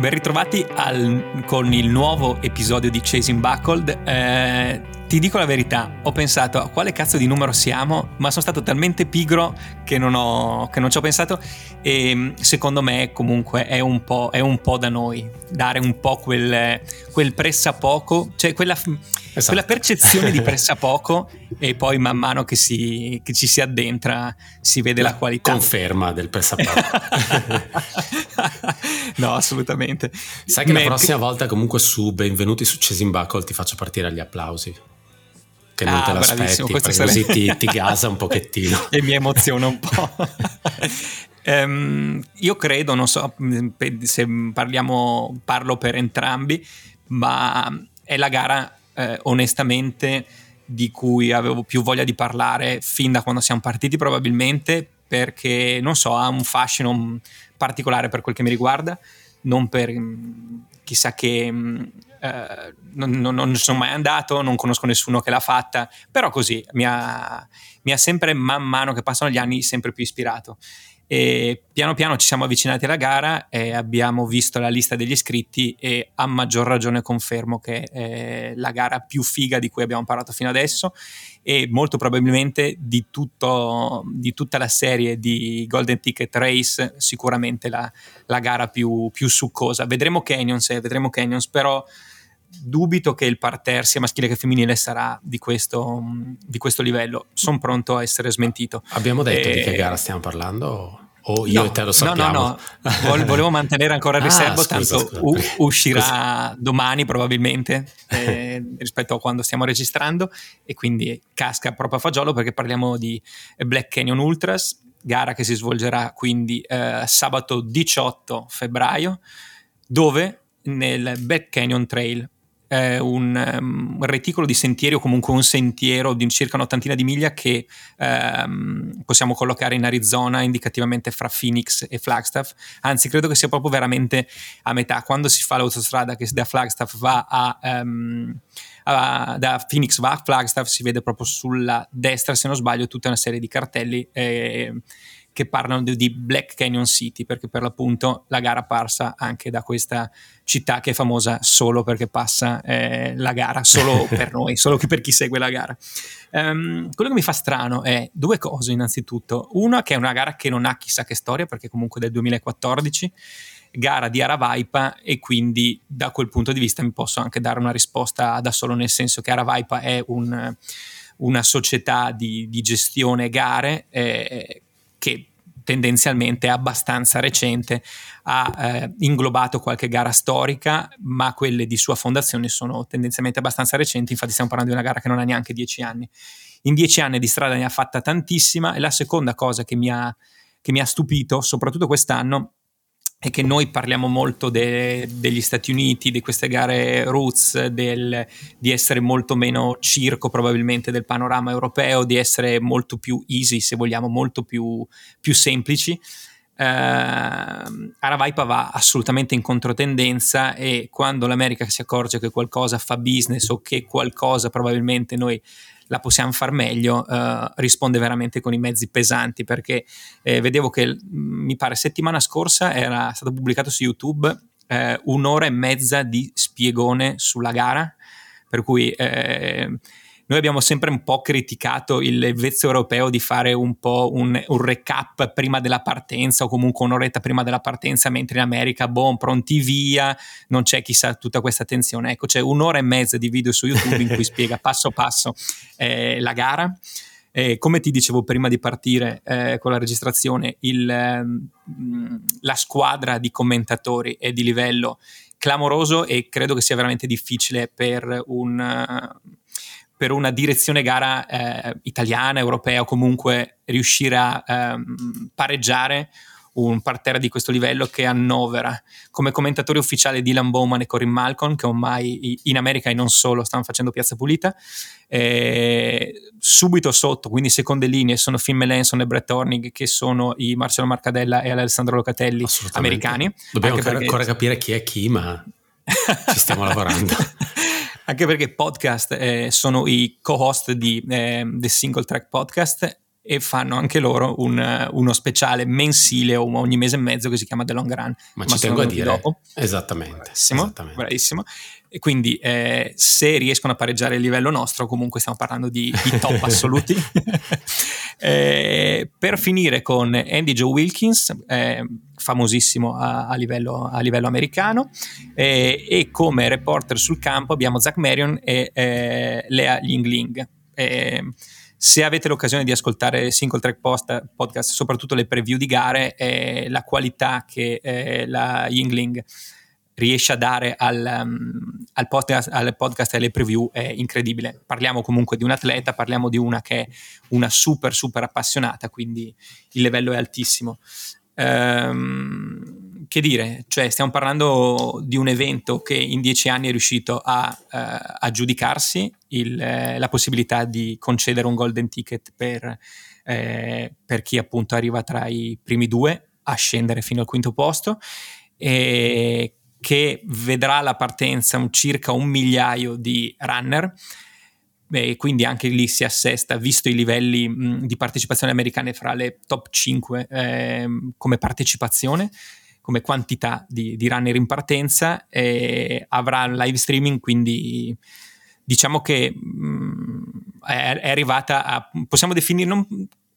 Ben ritrovati al, con il nuovo episodio di Chasing Buckled. Eh, ti dico la verità, ho pensato a quale cazzo di numero siamo, ma sono stato talmente pigro che non, ho, che non ci ho pensato e secondo me comunque è un po', è un po da noi, dare un po' quel, quel pressapoco, cioè quella esatto. quella percezione di pressapoco e poi man mano che, si, che ci si addentra si vede la, la qualità. Conferma del pressapoco. no, assolutamente. Sai che Me... la prossima volta comunque su Benvenuti su Cesin Buckle ti faccio partire gli applausi. Che non ah, te l'aspetti, perché sarebbe... così ti, ti gasa un pochettino. e mi emoziona un po'. um, io credo, non so se parliamo, parlo per entrambi, ma è la gara eh, onestamente di cui avevo più voglia di parlare fin da quando siamo partiti probabilmente perché non so ha un fascino particolare per quel che mi riguarda non per mm, chissà che mm, eh, non, non, non, sono mai andato, non conosco nessuno che l'ha fatta, però così mi ha, mi ha sempre man mano che passano gli anni sempre più ispirato. E piano piano ci siamo avvicinati alla gara e abbiamo visto la lista degli iscritti e a maggior ragione confermo che è la gara più figa di cui abbiamo parlato fino adesso e molto probabilmente di, tutto, di tutta la serie di Golden Ticket Race sicuramente la, la gara più, più, succosa. Vedremo Canyons, eh, vedremo Canyons, però dubito che il parterre sia maschile che femminile sarà di questo, di questo livello. Sono pronto a essere smentito. Abbiamo detto e... di che gara stiamo parlando? O io no, e te lo sappiamo? No, no, no. Volevo mantenere ancora il riservo, ah, tanto scusa. U- uscirà scusa. domani probabilmente eh, rispetto a quando stiamo registrando e quindi casca proprio a fagiolo perché parliamo di Black Canyon Ultras, gara che si svolgerà quindi eh, sabato 18 febbraio, dove nel Black Canyon Trail eh, un, um, reticolo di sentieri o comunque un sentiero di circa un'ottantina di miglia che um, possiamo collocare in Arizona indicativamente fra Phoenix e Flagstaff, anzi credo che sia proprio veramente a metà, quando si fa l'autostrada che da Flagstaff va a... Um, Uh, da Phoenix va a Flagstaff si vede proprio sulla destra se non sbaglio tutta una serie di cartelli eh, che parlano di, di, Black Canyon City, perché per l'appunto la gara parsa anche da questa città che è famosa solo perché passa eh, la gara, solo per noi, solo per chi segue la gara. Um, quello che mi fa strano è due cose innanzitutto. Una che è una gara che non ha chissà che storia, perché comunque del 2014 gara di Aravaipa e quindi da quel punto di vista mi posso anche dare una risposta da solo, nel senso che Aravaipa è un, una società di, di gestione gare eh, che tendenzialmente è abbastanza recente, ha eh, inglobato qualche gara storica, ma quelle di sua fondazione sono tendenzialmente abbastanza recenti, infatti stiamo parlando di una gara che non ha neanche dieci anni. In dieci anni di strada ne ha fatta tantissima e la seconda cosa che mi ha, che mi ha stupito, soprattutto quest'anno, è che noi parliamo molto de, degli Stati Uniti, di queste gare roots, del, di essere molto meno circo probabilmente del panorama europeo, di essere molto più easy, se vogliamo, molto più, più semplici. Uh, Aravaipa va assolutamente in controtendenza e quando l'America si accorge che qualcosa fa business o che qualcosa probabilmente noi la possiamo far meglio, eh, risponde veramente con i mezzi pesanti perché eh, vedevo che mm, mi pare settimana scorsa era stato pubblicato su YouTube eh, un'ora e mezza di spiegone sulla gara, per cui eh, noi abbiamo sempre un po' criticato il vezzo europeo di fare un po' un, un, recap prima della partenza o comunque un'oretta prima della partenza, mentre in America, boh, pronti via, non c'è chissà tutta questa attenzione. Ecco, c'è un'ora e mezza di video su YouTube in cui spiega passo passo eh, la gara. Eh, come ti dicevo prima di partire eh, con la registrazione, il, eh, la squadra di commentatori è di livello clamoroso e credo che sia veramente difficile per un, per una direzione gara eh, italiana, europea o comunque riuscire a ehm, pareggiare un parterre di questo livello che annovera come commentatori ufficiali Dylan Bowman e Corin Malcolm, che ormai in America e non solo stanno facendo piazza pulita. Eh, subito sotto, quindi seconde linee, sono Phil Melanson e Brett Hornig, che sono i Marcello Marcadella e Alessandro Locatelli americani. Dobbiamo ancora, perché... ancora capire chi è chi, ma ci stiamo lavorando. Anche perché podcast eh, sono i co-host di eh, The Single Track Podcast e fanno anche loro un, uno speciale mensile o ogni mese e mezzo che si chiama The Long Run. Ma, ci tengo a dire. Dopo. Esattamente. Bravissimo. esattamente. bravissimo. E quindi eh, se riescono a pareggiare il livello nostro, comunque stiamo parlando di, di top assoluti. eh, per finire con Andy Joe Wilkins, eh, famosissimo a, a, livello, a livello, americano, eh, e come reporter sul campo abbiamo Zach Marion e eh, Lea Yingling. Eh, se avete l'occasione di ascoltare Single Track post, Podcast, soprattutto le preview di gare, eh, la qualità che eh, la Yingling riesce a dare al, um, al, podcast, al, podcast, e alle preview è incredibile. Parliamo comunque di un atleta, parliamo di una che è una super, super appassionata, quindi il livello è altissimo. Um, che dire, cioè stiamo parlando di un evento che in dieci anni è riuscito a, uh, a giudicarsi il, eh, la possibilità di concedere un golden ticket per, eh, per, chi appunto arriva tra i primi due a scendere fino al quinto posto e che vedrà la partenza un circa un migliaio di runner e quindi anche lì si assesta, visto i livelli mh, di partecipazione americane fra le top 5 eh, come partecipazione, come quantità di, di runner in partenza, e avrà live streaming, quindi diciamo che mh, è, è, arrivata a, possiamo definirlo,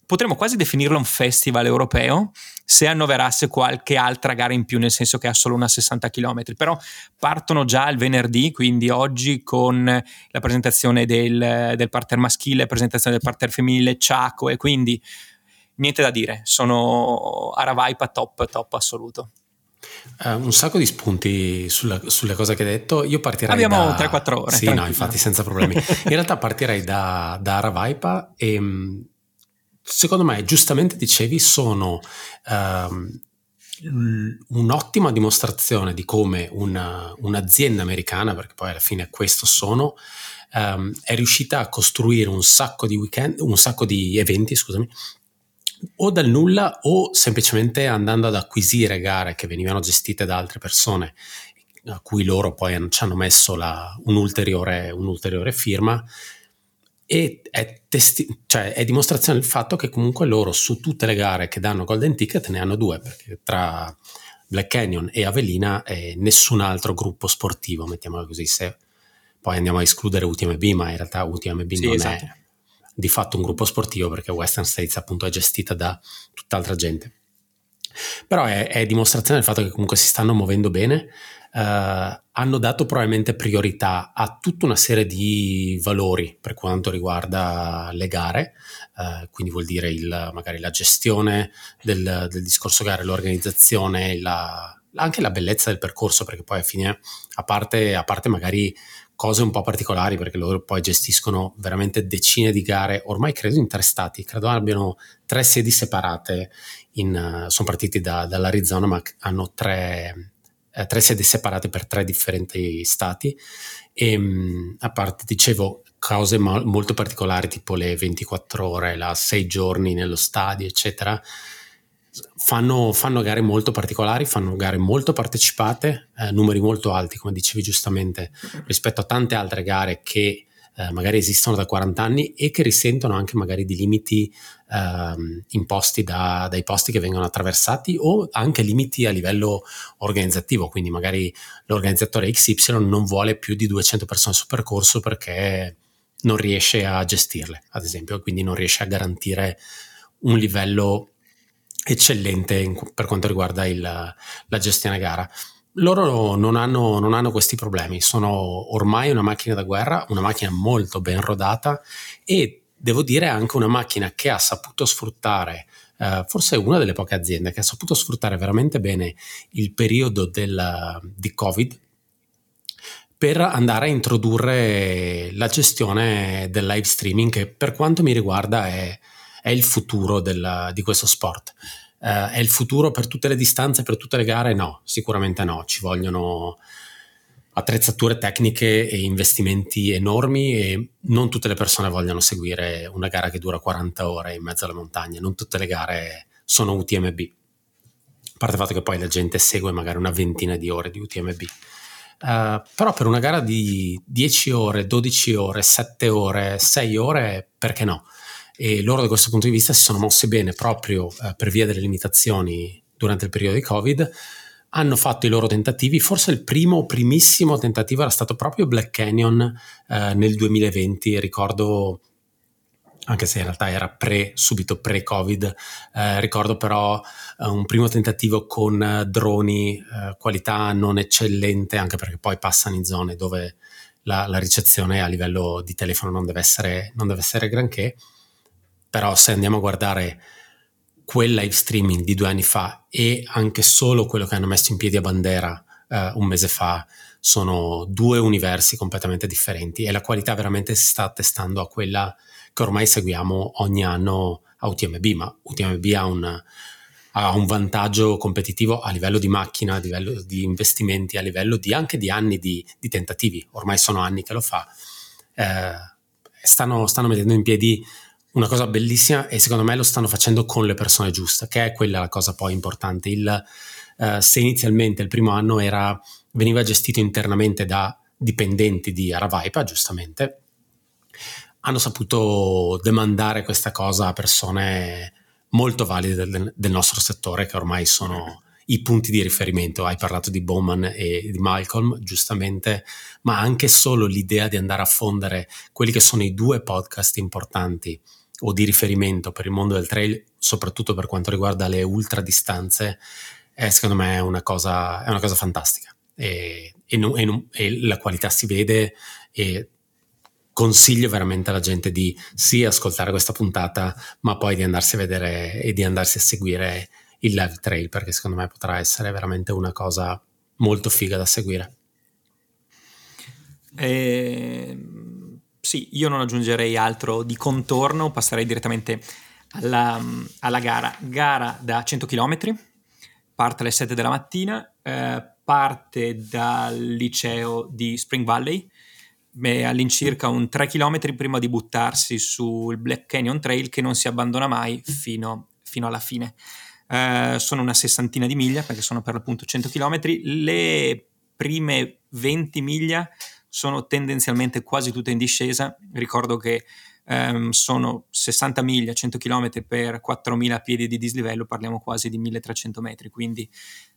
potremmo quasi definirlo un festival europeo se annoverasse qualche altra gara in più, nel senso che ha solo una 60 km, però partono già il venerdì, quindi oggi con la presentazione del, del parterre maschile, la presentazione del parterre femminile, Ciaco e quindi niente da dire, sono Aravaipa top, top assoluto. Uh, un sacco di spunti sulla, sulle cose che hai detto. Io partirei Abbiamo da... 3-4 ore. Sì, no, infatti, senza problemi. In realtà partirei da, da Aravaipa e secondo me, giustamente dicevi, sono um, un'ottima dimostrazione di come una, un'azienda americana, perché poi alla fine questo sono, um, è riuscita a costruire un sacco di weekend, un sacco di eventi, scusami, o dal nulla o semplicemente andando ad acquisire gare che venivano gestite da altre persone a cui loro poi ci hanno messo la, un'ulteriore, un'ulteriore firma e è, testi- cioè è, dimostrazione del fatto che comunque loro su tutte le gare che danno Golden Ticket ne hanno due, perché tra Black Canyon e Avelina eh, nessun altro gruppo sportivo, mettiamola così, se poi andiamo a escludere UTMB, ma in realtà UTMB sì, non esatto. è di fatto un gruppo sportivo perché Western States appunto è gestita da tutt'altra gente. Però è, è dimostrazione del fatto che comunque si stanno muovendo bene, Uh, hanno dato probabilmente priorità a tutta una serie di valori per quanto riguarda le gare, uh, quindi vuol dire il, magari la gestione del, del discorso gare, l'organizzazione, la, anche la bellezza del percorso, perché poi a fine, a parte, a parte magari cose un po' particolari, perché loro poi gestiscono veramente decine di gare, ormai credo in tre stati, credo abbiano tre sedi separate, in, sono partiti da, dall'Arizona ma hanno tre eh, tre sedi separate per tre differenti stati. E mm, a parte dicevo cose mo- molto particolari tipo le 24 ore, la 6 giorni nello stadio eccetera. Fanno, fanno gare molto particolari, fanno gare molto partecipate, eh, numeri molto alti come dicevi giustamente rispetto a tante altre gare che eh, magari esistono da 40 anni e che risentono anche magari di limiti eh, imposti da, dai posti che vengono attraversati o anche limiti a livello organizzativo, quindi magari l'organizzatore XY non vuole più di 200 persone sul percorso perché non riesce a gestirle, ad esempio, quindi non riesce a garantire un livello eccellente in, per quanto riguarda il, la gestione gara loro non hanno, non hanno, questi problemi, sono ormai una macchina da guerra, una macchina molto ben rodata e devo dire anche una macchina che ha saputo sfruttare, eh, forse una delle poche aziende che ha saputo sfruttare veramente bene il periodo del, di Covid per andare a introdurre la gestione del live streaming che per quanto mi riguarda è, è il futuro del, di questo sport. Uh, è il futuro per tutte le distanze, per tutte le gare? No, sicuramente no. Ci vogliono attrezzature tecniche e investimenti enormi e non tutte le persone vogliono seguire una gara che dura 40 ore in mezzo alle montagne, non tutte le gare sono UTMB. A parte il fatto che poi la gente segue magari una ventina di ore di UTMB. Uh, eh, però per una gara di 10 ore, 12 ore, 7 ore, 6 ore, perché no? E loro da questo punto di vista si sono mossi bene proprio uh, per via delle limitazioni durante il periodo di Covid. Hanno fatto i loro tentativi, forse il primo, primissimo tentativo era stato proprio Black Canyon eh, nel 2020, ricordo anche se in realtà era pre, subito pre-Covid, eh, ricordo però eh, un primo tentativo con eh, droni, eh, qualità non eccellente, anche perché poi passano in zone dove la, la ricezione a livello di telefono non deve essere, non deve essere granché, però se andiamo a guardare quel live streaming di due anni fa e anche solo quello che hanno messo in piedi a bandera eh, un mese fa sono due universi completamente differenti e la qualità veramente si sta attestando a quella che ormai seguiamo ogni anno a UTMB, ma UTMB ha un, ha un vantaggio competitivo a livello di macchina, a livello di investimenti, a livello di, anche di anni di, di tentativi, ormai sono anni che lo fa. Eh, stanno, stanno mettendo in piedi una cosa bellissima e secondo me lo stanno facendo con le persone giuste, che è quella la cosa poi importante. Il, uh, se inizialmente il primo anno era, veniva gestito internamente da dipendenti di Aravaipa, giustamente, hanno saputo demandare questa cosa a persone molto valide del, del nostro settore, che ormai sono i punti di riferimento. Hai parlato di Bowman e di Malcolm, giustamente, ma anche solo l'idea di andare a fondere quelli che sono i due podcast importanti o di riferimento per il mondo del trail, soprattutto per quanto riguarda le ultradistanze, è secondo me una cosa, è una cosa fantastica. E, e, non, e, non, e, la qualità si vede e consiglio veramente alla gente di sì ascoltare questa puntata, ma poi di andarsi a vedere e di andarsi a seguire il live trail, perché secondo me potrà essere veramente una cosa molto figa da seguire. Eh, sì, io non aggiungerei altro di contorno, passerei direttamente alla, alla gara. Gara da 100 km, parte alle 7 della mattina, eh, parte dal liceo di Spring Valley, all'incirca un 3 km prima di buttarsi sul Black Canyon Trail che non si abbandona mai fino, fino alla fine. Eh, sono una sessantina di miglia perché sono per l'appunto 100 km. Le prime 20 miglia sono tendenzialmente quasi tutte in discesa. Ricordo che um, sono 60 miglia, 100 km per 4.000 piedi di dislivello, parliamo quasi di 1.300 metri, quindi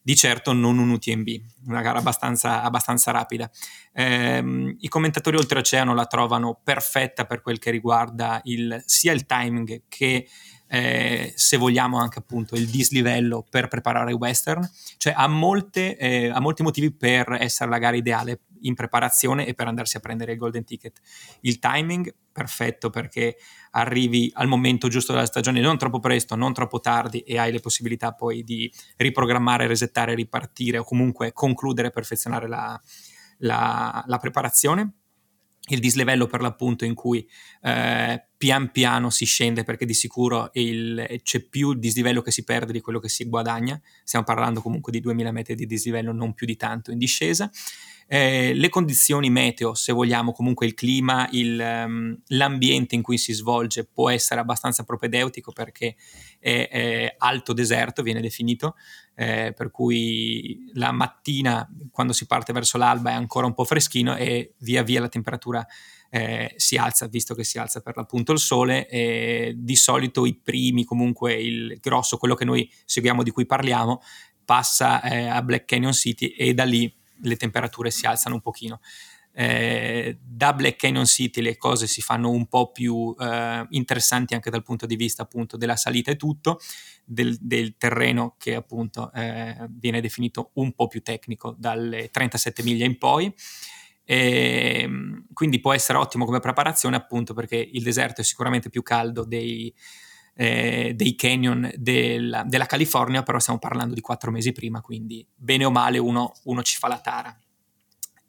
di certo non un UTMB, una gara abbastanza, abbastanza rapida. Um, I commentatori oltreoceano la trovano perfetta per quel che riguarda il, sia il timing che eh, se vogliamo anche appunto il dislivello per preparare western, cioè ha, molte, eh, ha molti motivi per essere la gara ideale in preparazione e per andarsi a prendere il golden ticket. Il timing perfetto perché arrivi al momento giusto della stagione, non troppo presto, non troppo tardi e hai le possibilità poi di riprogrammare, resettare, ripartire o comunque concludere e perfezionare la, la, la preparazione il dislivello per l'appunto in cui eh, pian piano si scende perché di sicuro il, c'è più dislivello che si perde di quello che si guadagna, stiamo parlando comunque di 2000 metri di dislivello, non più di tanto in discesa. Eh, le condizioni meteo, se vogliamo, comunque il clima, il, um, l'ambiente in cui si svolge può essere abbastanza propedeutico perché è, è alto deserto, viene definito, eh, per cui la mattina quando si parte verso l'alba è ancora un po' freschino e via via la temperatura eh, si alza, visto che si alza per l'appunto il sole. E di solito i primi, comunque il grosso, quello che noi seguiamo, di cui parliamo, passa eh, a Black Canyon City e da lì le temperature si alzano un pochino. Eh, da Black Canyon City le cose si fanno un po' più eh, interessanti anche dal punto di vista appunto della salita e tutto, del, del terreno che appunto eh, viene definito un po' più tecnico dalle 37 miglia in poi. E, ehm, quindi può essere ottimo come preparazione appunto perché il deserto è sicuramente più caldo dei, eh, dei canyon della, della, California, però stiamo parlando di quattro mesi prima, quindi bene o male uno, uno ci fa la tara.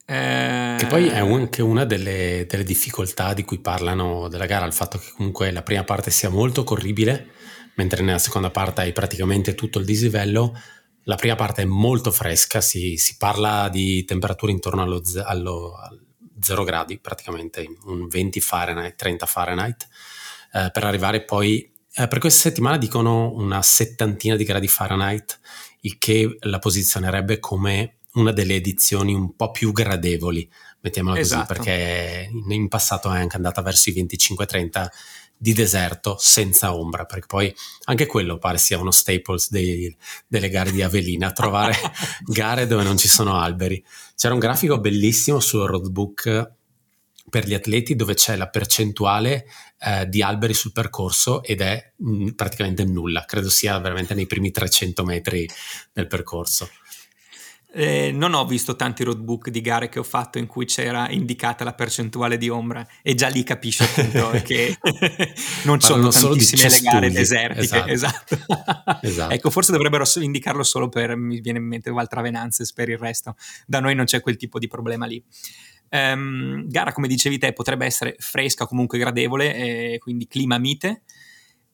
Eh... Che poi è anche una delle, delle, difficoltà di cui parlano della gara, il fatto che comunque la prima parte sia molto corribile, mentre nella seconda parte hai praticamente tutto il dislivello. La prima parte è molto fresca, si, si parla di temperature intorno allo, allo, allo 0 gradi, praticamente un 20 Fahrenheit, 30 Fahrenheit, eh, per arrivare poi, eh, per questa settimana dicono una settantina di gradi Fahrenheit, il che la posizionerebbe come una delle edizioni un po' più gradevoli, mettiamola esatto. così, perché in passato è anche andata verso i 25-30 di deserto senza ombra, perché poi anche quello pare sia uno staples dei, delle gare di Avelina, trovare gare dove non ci sono alberi. C'era un grafico bellissimo sul roadbook per gli atleti dove c'è la percentuale eh, di alberi sul percorso ed è mh, mm, praticamente nulla, credo sia veramente nei primi 300 metri del percorso. Eh, non ho visto tanti roadbook di gare che ho fatto in cui c'era indicata la percentuale di ombra e già lì capisci appunto che non sono tantissime le gare desertiche. Esatto. Esatto. esatto. ecco, forse dovrebbero indicarlo solo per, mi viene in mente, Valtravenanzes per il resto. Da noi non c'è quel tipo di problema lì. Um, gara, come dicevi te, potrebbe essere fresca, comunque gradevole, eh, quindi clima mite.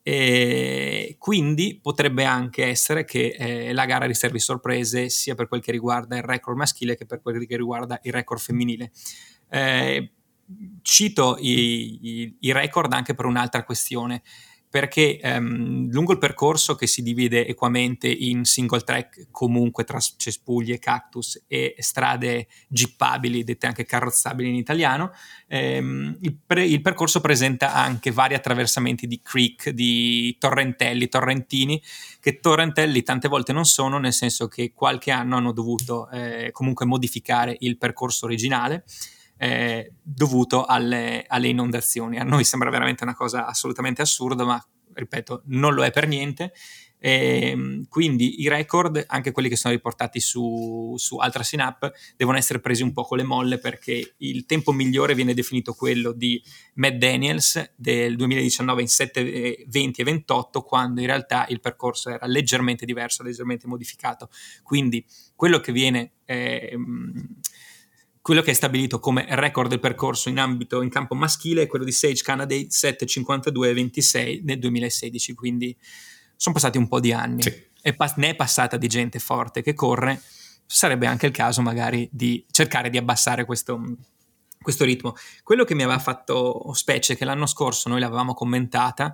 E quindi potrebbe anche essere che eh, la gara riservi sorprese sia per quel che riguarda il record maschile che per quel che riguarda il record femminile. Eh, cito i, i, i, record anche per un'altra questione perché ehm, lungo il percorso che si divide equamente in single track comunque tra cespugli e cactus e strade gippabili, dette anche carrozzabili in italiano, ehm, il, pre- il, percorso presenta anche vari attraversamenti di creek, di torrentelli, torrentini, che torrentelli tante volte non sono, nel senso che qualche anno hanno dovuto eh, comunque modificare il percorso originale. Eh, dovuto alle, alle, inondazioni. A noi sembra veramente una cosa assolutamente assurda, ma ripeto, non lo è per niente. E, ehm, quindi i record, anche quelli che sono riportati su, su Ultra Synap, devono essere presi un po' con le molle perché il tempo migliore viene definito quello di Matt Daniels del 2019 in 7, 20 e 28, quando in realtà il percorso era leggermente diverso, leggermente modificato. Quindi quello che viene eh, quello che è stabilito come record del percorso in ambito in campo maschile è quello di Sage Canady 7.52.26 nel 2016, quindi sono passati un po' di anni sì. e pa- ne è passata di gente forte che corre, sarebbe anche il caso magari di cercare di abbassare questo, questo ritmo. Quello che mi aveva fatto specie è che l'anno scorso noi l'avevamo commentata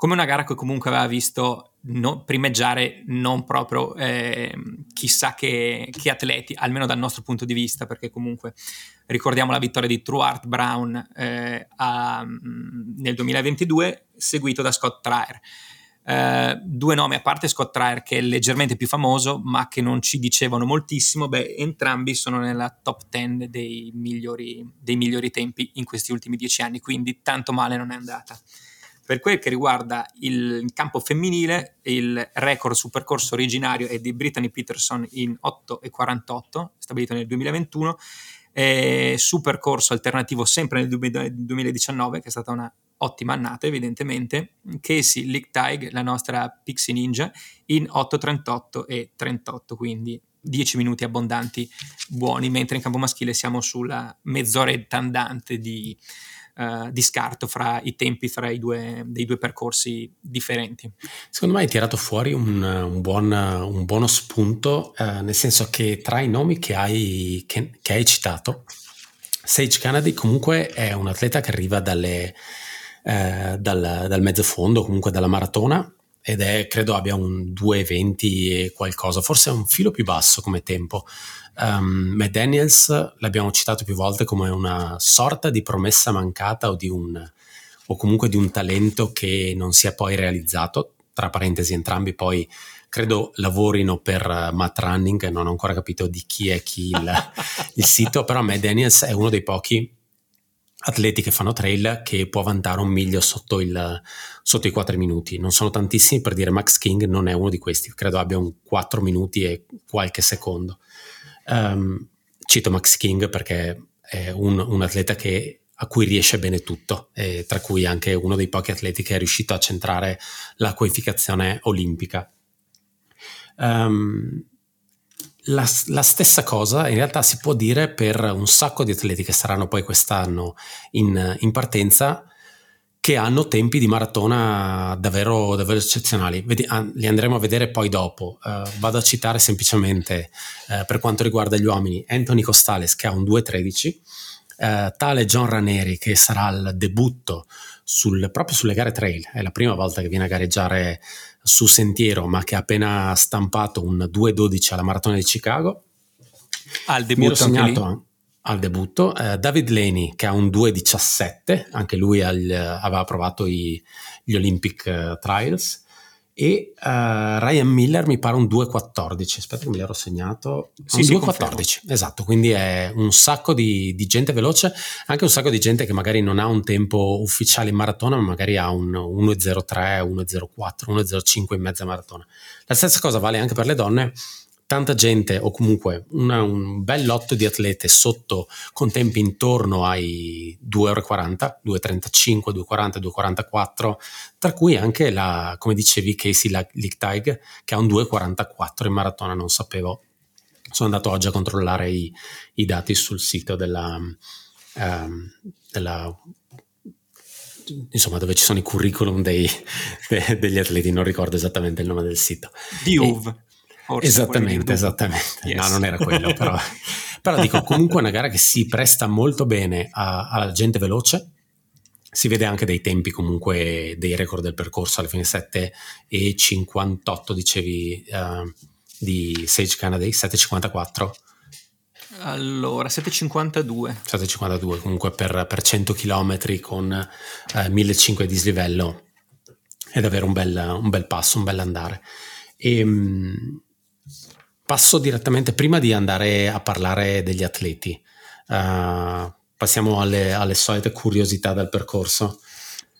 come una gara che comunque aveva visto no, primeggiare non proprio eh, chissà che, che, atleti, almeno dal nostro punto di vista, perché comunque ricordiamo la vittoria di True Art Brown eh, a, nel 2022, seguito da Scott Trier. Uh, due nomi a parte Scott Trier che è leggermente più famoso ma che non ci dicevano moltissimo beh entrambi sono nella top 10 dei migliori, dei migliori tempi in questi ultimi dieci anni quindi tanto male non è andata per quel che riguarda il campo femminile, il record sul percorso originario è di Brittany Peterson in 8,48, stabilito nel 2021, e su percorso alternativo sempre nel 2019, che è stata una ottima annata evidentemente, Casey Lichtaig, la nostra Pixie Ninja, in 8,38 e 38, quindi 10 minuti abbondanti buoni, mentre in campo maschile siamo sulla mezz'oretta andante di uh, di scarto fra i tempi fra i due, dei due percorsi differenti. Secondo me hai tirato fuori un, un, buon, un buono spunto, uh, nel senso che tra i nomi che hai, che, che hai citato, Sage Kennedy comunque è un atleta che arriva dalle, eh, dal, dal mezzo fondo, comunque dalla maratona, ed è credo abbia un 2,20 e qualcosa, forse è un filo più basso come tempo. Um, Matt Daniels l'abbiamo citato più volte come una sorta di promessa mancata o, di un, o comunque di un talento che non si è poi realizzato. Tra parentesi, entrambi poi credo lavorino per uh, Matt Running, non ho ancora capito di chi è chi il, il sito, però Matt Daniels è uno dei pochi atleti che fanno trail che può vantare un miglio sotto, il, sotto, i 4 minuti. Non sono tantissimi per dire Max King non è uno di questi, credo abbia un 4 minuti e qualche secondo. Um, cito Max King perché è un, un atleta che, a cui riesce bene tutto, tra cui anche uno dei pochi atleti che è riuscito a centrare la qualificazione olimpica. Um, la, la, stessa cosa in realtà si può dire per un sacco di atleti che saranno poi quest'anno in, in partenza, che hanno tempi di maratona davvero, davvero eccezionali. Vedi, li andremo a vedere poi dopo. Uh, vado a citare semplicemente uh, per quanto riguarda gli uomini Anthony Costales che ha un 2.13, uh, tale John Raneri che sarà al debutto sul, proprio sulle gare trail, è la prima volta che viene a gareggiare su sentiero ma che ha appena stampato un 2.12 alla maratona di Chicago. Al debutto lì? al debutto. Eh, David Laney che ha un 2.17, anche lui al, aveva provato i, gli Olympic uh, Trials. E uh, Ryan Miller mi pare un 2.14, aspetta che me l'ero segnato, sì, un 2.14, esatto, quindi è un sacco di, di, gente veloce, anche un sacco di gente che magari non ha un tempo ufficiale in maratona, ma magari ha un 1.03, 1.04, 1.05 in mezza maratona. La stessa cosa vale anche per le donne, tanta gente o comunque una, un bel lotto di atlete sotto con tempi intorno ai 2,40 2,35, 2,40, 2,44 tra cui anche la, come dicevi Casey Lichtig che ha un 2,44 in maratona non sapevo. Sono andato oggi a controllare i, i dati sul sito della, um, della insomma dove ci sono i curriculum dei, de, degli atleti non ricordo esattamente il nome del sito. Di UV Forse esattamente, esattamente. Yes. No, non era quello, però. però dico, comunque è una gara che si presta molto bene alla gente veloce. Si vede anche dei tempi comunque dei record del percorso alla fine 7 e 58 dicevi uh, di Sage Canady, 7,54. Allora, 7,52. 7,52 comunque per, per 100 km con eh, 1.500 di dislivello è davvero un bel, un bel passo, un bel andare. E, ehm, passo direttamente, prima di andare a parlare degli atleti, uh, passiamo alle, alle, solite curiosità del percorso.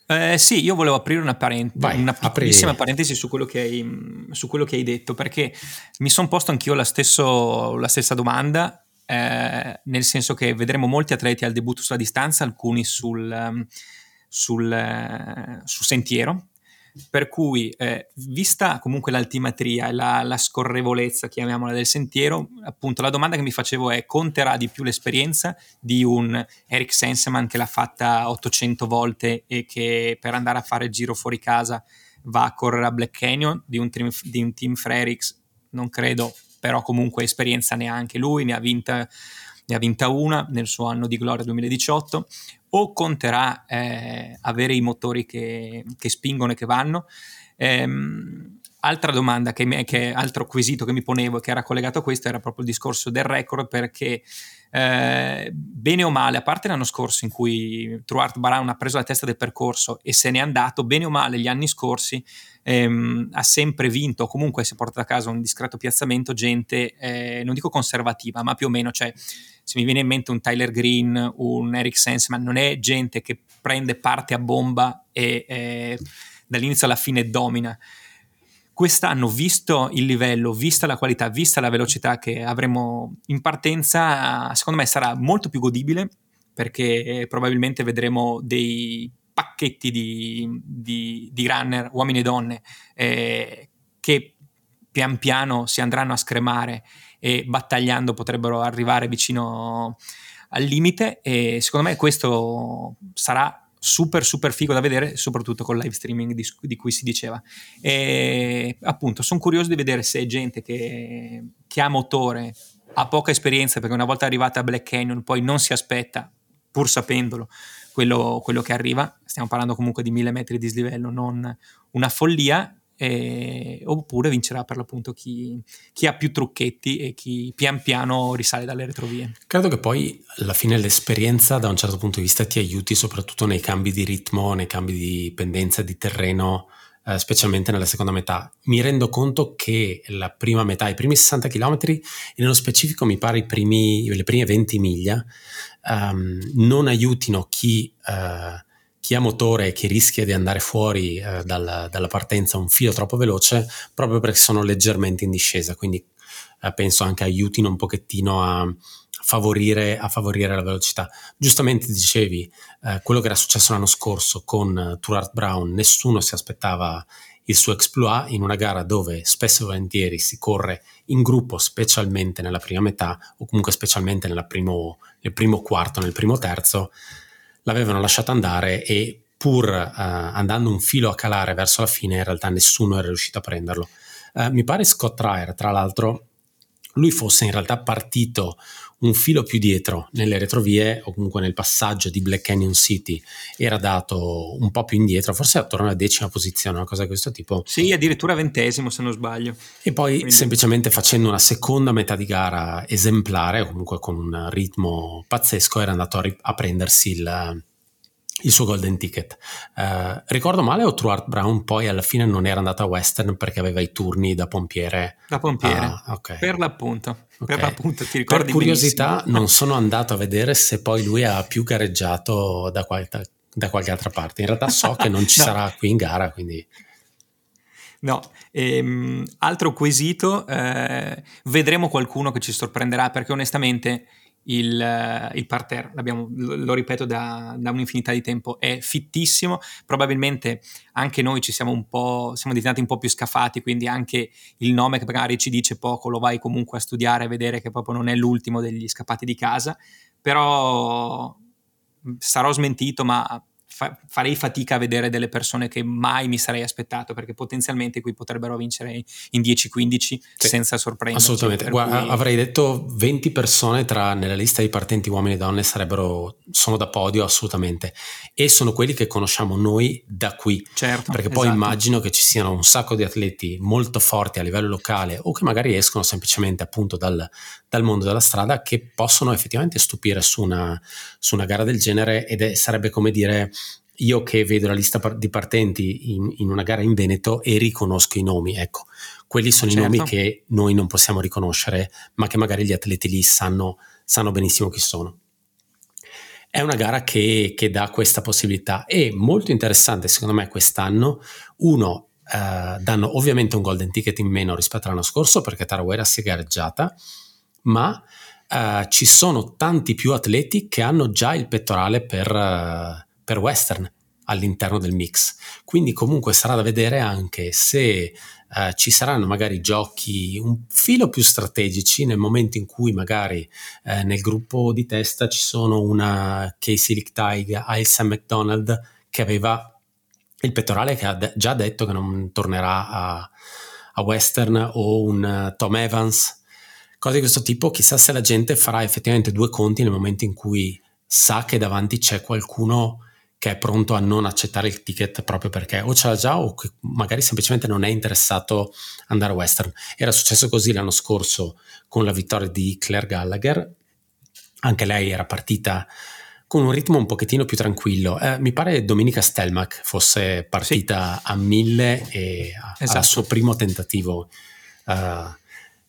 Eh, sì, io volevo aprire una, parent- Vai, una piccolissima apri... parentesi su quello, hai, su quello, che hai, detto, perché mi sono posto anch'io la, stesso, la stessa domanda, eh, nel senso che vedremo molti atleti al debutto sulla distanza, alcuni sul, sul, eh, sul sentiero, per cui, eh, vista comunque l'altimetria e la, la, scorrevolezza, chiamiamola, del sentiero, appunto la domanda che mi facevo è: conterà di più l'esperienza di un Eric Senseman che l'ha fatta 800 volte e che per andare a fare il giro fuori casa va a correre a Black Canyon, di un, team, di un team Frerix? Non credo, però comunque esperienza neanche lui, ne ha vinta ne ha vinta una nel suo anno di gloria 2018, o conterà eh, avere i motori che, che, spingono e che vanno. Ehm, altra domanda, che, che, altro quesito che mi ponevo e che era collegato a questo era proprio il discorso del record perché eh, bene o male, a parte l'anno scorso in cui Truart Brown ha preso la testa del percorso e se n'è andato, bene o male gli anni scorsi ehm, ha sempre vinto comunque si è portato a casa un discreto piazzamento gente, eh, non dico conservativa, ma più o meno, cioè se mi viene in mente un Tyler Green, un Eric Sensman, non è gente che prende parte a bomba e eh, dall'inizio alla fine domina. Quest'anno, visto il livello, vista la qualità, vista la velocità che avremo in partenza, secondo me sarà molto più godibile perché probabilmente vedremo dei pacchetti di, di, di runner, uomini e donne, eh, che pian piano si andranno a scremare e battagliando potrebbero arrivare vicino al limite e secondo me questo sarà super super figo da vedere soprattutto col live streaming di, di cui si diceva. E appunto sono curioso di vedere se gente che, che ha motore ha poca esperienza perché una volta arrivata a Black Canyon poi non si aspetta pur sapendolo quello, quello che arriva stiamo parlando comunque di mille metri di dislivello non una follia eh, oppure vincerà per l'appunto chi, chi, ha più trucchetti e chi pian piano risale dalle retrovie. Credo che poi alla fine l'esperienza da un certo punto di vista ti aiuti soprattutto nei cambi di ritmo, nei cambi di pendenza di terreno, eh, specialmente nella seconda metà. Mi rendo conto che la prima metà, i primi 60 km, e nello specifico mi pare primi, le prime 20 miglia, um, non aiutino chi... Uh, chi ha motore e che rischia di andare fuori eh, dalla, dalla, partenza un filo troppo veloce proprio perché sono leggermente in discesa, quindi eh, penso anche aiutino un pochettino a favorire, a favorire la velocità. Giustamente dicevi, eh, quello che era successo l'anno scorso con uh, Tourart Brown, nessuno si aspettava il suo exploit in una gara dove spesso e volentieri si corre in gruppo, specialmente nella prima metà o comunque specialmente primo, nel primo quarto, nel primo terzo l'avevano lasciato andare e pur uh, andando un filo a calare verso la fine, in realtà nessuno era riuscito a prenderlo. Uh, mi pare Scott Ryer, tra l'altro, lui fosse in realtà partito un filo più dietro nelle retrovie o comunque nel passaggio di Black Canyon City era dato un po' più indietro, forse attorno alla decima posizione, una cosa di questo tipo. Sì, addirittura ventesimo se non sbaglio. E poi Quindi... semplicemente facendo una seconda metà di gara esemplare o comunque con un ritmo pazzesco era andato a, ri- a prendersi il il suo golden ticket. Uh, ricordo male o Truart Brown poi alla fine non era andato a Western perché aveva i turni da pompiere? Da pompiere, ah, okay. per l'appunto. Okay. Per l'appunto, ti ricordi Per curiosità benissimo. non sono andato a vedere se poi lui ha più gareggiato da qualche, da qualche altra parte. In realtà so che non ci no. sarà qui in gara, quindi... No, ehm, altro quesito, eh, vedremo qualcuno che ci sorprenderà perché onestamente il, eh, il parterre, lo ripeto da, da, un'infinità di tempo, è fittissimo, probabilmente anche noi ci siamo un po', siamo diventati un po' più scafati, quindi anche il nome che magari ci dice poco lo vai comunque a studiare e vedere che proprio non è l'ultimo degli scappati di casa, però sarò smentito, ma fa- farei fatica a vedere delle persone che mai mi sarei aspettato perché potenzialmente qui potrebbero vincere in 10-15 sì, senza sorprendere. Assolutamente, Guarda, cui... avrei detto 20 persone tra nella lista di partenti uomini e donne sarebbero, sono da podio assolutamente e sono quelli che conosciamo noi da qui. Certo, perché poi esatto. immagino che ci siano un sacco di atleti molto forti a livello locale o che magari escono semplicemente appunto dal, dal mondo della strada che possono effettivamente stupire su una, su una gara del genere ed è, sarebbe come dire io che vedo la lista di partenti in, in, una gara in Veneto e riconosco i nomi, ecco, quelli sono certo. i nomi che noi non possiamo riconoscere, ma che magari gli atleti lì sanno, sanno benissimo chi sono. È una gara che, che, dà questa possibilità e molto interessante secondo me quest'anno. Uno, eh, danno ovviamente un golden ticket in meno rispetto all'anno scorso perché Tarawera si è gareggiata, ma eh, ci sono tanti più atleti che hanno già il pettorale per... Eh, per western all'interno del mix. Quindi comunque sarà da vedere anche se eh, ci saranno magari giochi un filo più strategici nel momento in cui magari eh, nel gruppo di testa ci sono una Casey Lichtaig, Ilsa McDonald che aveva il pettorale che ha de- già detto che non tornerà a, a western o un uh, Tom Evans, cose di questo tipo, chissà se la gente farà effettivamente due conti nel momento in cui sa che davanti c'è qualcuno che è pronto a non accettare il ticket proprio perché o ce l'ha già o magari semplicemente non è interessato andare a western. Era successo così l'anno scorso con la vittoria di Claire Gallagher, anche lei era partita con un ritmo un pochettino più tranquillo. Eh, mi pare Domenica Stelmach fosse partita sì. a mille e esatto. al suo primo tentativo. Uh,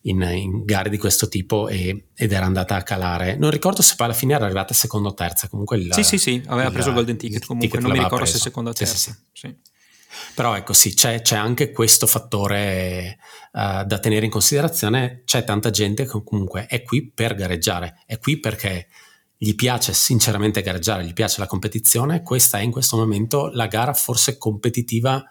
in, in, gare di questo tipo e, ed era andata a calare. Non ricordo se poi alla fine era arrivata seconda o terza. Comunque il, sì, sì, sì, aveva il, preso il golden ticket. Comunque ticket non mi ricordo preso. se seconda o terza. Sì, sì, sì. Però ecco sì, c'è, c'è, anche questo fattore uh, da tenere in considerazione. C'è tanta gente che comunque è qui per gareggiare, è qui perché gli piace sinceramente gareggiare, gli piace la competizione. Questa è in questo momento la gara forse competitiva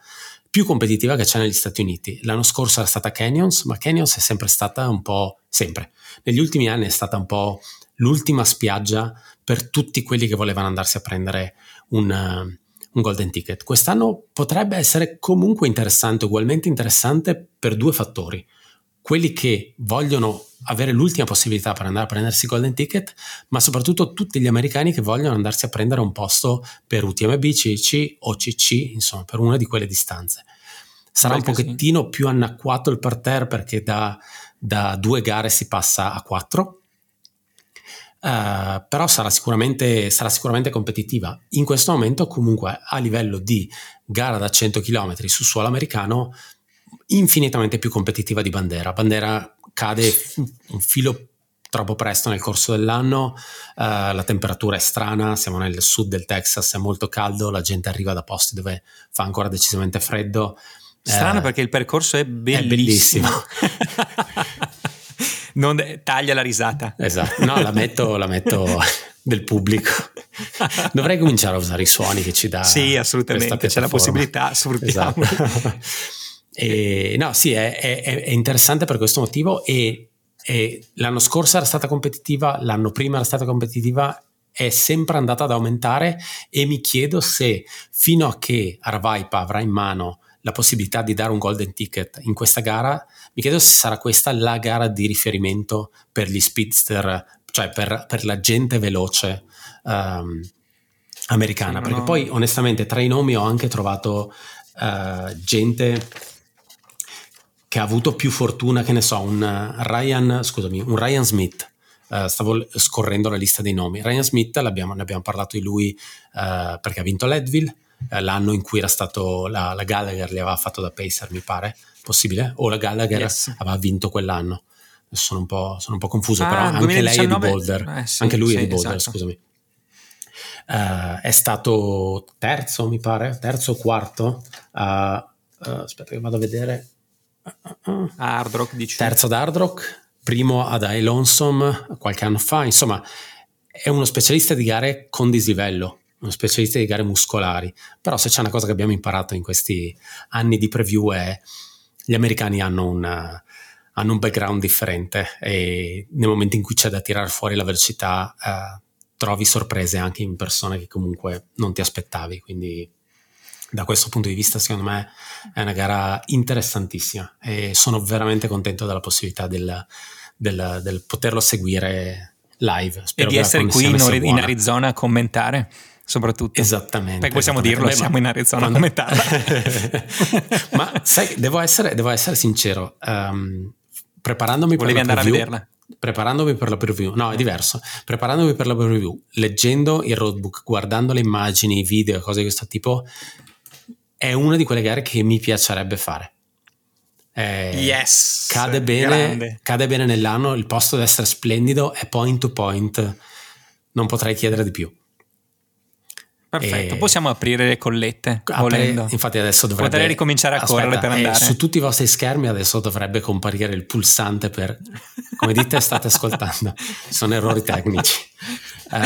più competitiva che c'è negli Stati Uniti. L'anno scorso era stata Canyons, ma Canyons è sempre stata un po', sempre, negli ultimi anni è stata un po' l'ultima spiaggia per tutti quelli che volevano andarsi a prendere un, uh, un golden ticket. Quest'anno potrebbe essere comunque interessante, ugualmente interessante per due fattori quelli che vogliono avere l'ultima possibilità per andare a prendersi Golden Ticket, ma soprattutto tutti gli americani che vogliono andarsi a prendere un posto per UTMB, CC o CC, insomma, per una di quelle distanze. Sarà un pochettino sì. più anacquato il parterre perché da, da, due gare si passa a quattro, Uh, però sarà sicuramente, sarà sicuramente, competitiva. In questo momento, comunque, a livello di gara da 100 km su suolo americano, infinitamente più competitiva di Bandera. Bandera cade un filo troppo presto nel corso dell'anno, uh, la temperatura è strana, siamo nel sud del Texas, è molto caldo, la gente arriva da posti dove fa ancora decisamente freddo. Strano eh, perché il percorso è bellissimo. È bellissimo. non taglia la risata. Esatto, no, la metto, la metto del pubblico. Dovrei cominciare a usare i suoni che ci dà. Sì, assolutamente, c'è la possibilità, sfruttiamo. Esatto. E, no, sì, è, è, è, interessante per questo motivo e, e, l'anno scorso era stata competitiva, l'anno prima era stata competitiva è sempre andata ad aumentare e mi chiedo se fino a che Aravaipa avrà in mano la possibilità di dare un golden ticket in questa gara, mi chiedo se sarà questa la gara di riferimento per gli speedster, cioè per, per la gente veloce um, americana, sì, perché no. poi onestamente tra i nomi ho anche trovato uh, gente che ha avuto più fortuna, che ne so, un Ryan, scusami, un Ryan Smith. Uh, stavo scorrendo la lista dei nomi. Ryan Smith, ne abbiamo parlato di lui uh, perché ha vinto Leadville, uh, l'anno in cui era stato la, la, Gallagher, li aveva fatto da Pacer, mi pare, possibile? O la Gallagher yes. aveva vinto quell'anno. Sono un po', sono un po confuso, ah, però 2019... anche lei è di Boulder. Eh, sì, anche lui sì, è di Boulder, esatto. scusami. è stato terzo, mi pare, terzo o quarto. aspetta che vado a vedere Hard Rock, dici. Terzo ad Hard Rock, primo ad I Lonesome qualche anno fa, insomma è uno specialista di gare con dislivello, uno specialista di gare muscolari, però se c'è una cosa che abbiamo imparato in questi anni di preview è gli americani hanno una, hanno un background differente e nel momento in cui c'è da tirare fuori la velocità eh, trovi sorprese anche in persone che comunque non ti aspettavi, quindi da questo punto di vista secondo me è una gara interessantissima e sono veramente contento della possibilità del, del, del poterlo seguire live. Spero e di essere qui in, in Arizona a commentare soprattutto. Esattamente. Perché possiamo dirlo, Beh, siamo in Arizona quando... a commentare. ma sai, devo essere, devo essere sincero, um, preparandomi Volevi per la andare preview, a vederla? Preparandomi per la preview, no, è diverso. Preparandomi per la preview, leggendo il roadbook, guardando le immagini, i video, cose di questo tipo, è una di quelle gare che mi piacerebbe fare. Eh, yes, cade bene, cade bene nell'anno, il posto deve essere splendido, è point to point, non potrei chiedere di più. Perfetto, e possiamo aprire le collette volendo. Infatti adesso dovrebbe... Potrei ricominciare a aspetta, correre per andare. su tutti i vostri schermi adesso dovrebbe comparire il pulsante per... Come dite state ascoltando, sono errori tecnici. Uh,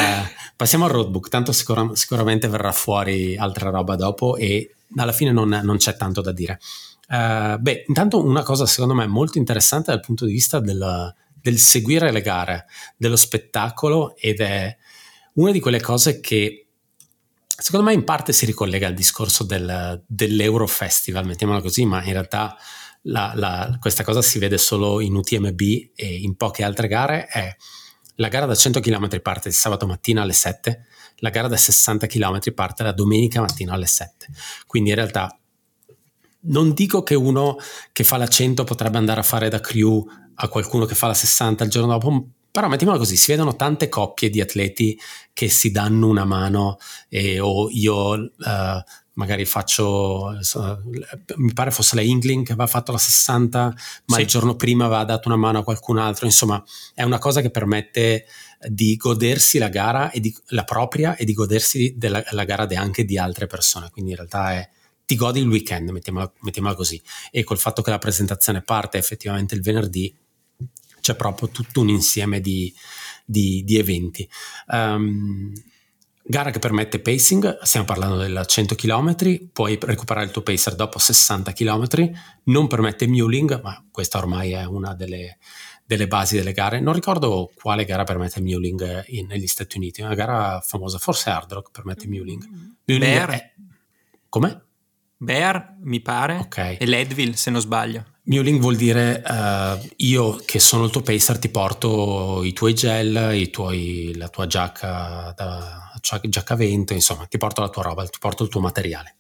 passiamo al roadbook, tanto sicura, sicuramente verrà fuori altra roba dopo e alla fine non, non c'è tanto da dire. Uh, beh, intanto una cosa secondo me molto interessante dal punto di vista del, del seguire le gare, dello spettacolo ed è una di quelle cose che secondo me in parte si ricollega al discorso del, dell'Euro Festival, mettiamola così, ma in realtà la, la, questa cosa si vede solo in UTMB e in poche altre gare, è la gara da 100 km parte il sabato mattina alle 7 la gara da 60 km parte la domenica mattina alle 7. Quindi in realtà non dico che uno che fa la 100 potrebbe andare a fare da crew a qualcuno che fa la 60 il giorno dopo, però mettiamola così, si vedono tante coppie di atleti che si danno una mano e, o io uh, magari faccio, uh, mi pare fosse la Ingling che aveva fatto la 60, ma sì. il giorno prima aveva dato una mano a qualcun altro, insomma è una cosa che permette di godersi la gara e di, la propria e di godersi della, la gara anche di altre persone. Quindi in realtà è ti godi il weekend, mettiamola, mettiamola così. E col fatto che la presentazione parte effettivamente il venerdì, c'è proprio tutto un insieme di, di, di eventi. Um, gara che permette pacing, stiamo parlando del 100 km, puoi recuperare il tuo pacer dopo 60 km, non permette muling, ma questa ormai è una delle, delle basi delle gare. Non ricordo quale gara permette muling in, negli Stati Uniti, una gara famosa, forse Hard Rock permette muling. muling Bear. È... Come? Bear, mi pare, okay. e Leadville, se non sbaglio. Muling vuol dire uh, io che sono il tuo pacer ti porto i tuoi gel, i tuoi, la tua giacca, da, giacca vento, insomma ti porto la tua roba, ti porto il tuo materiale.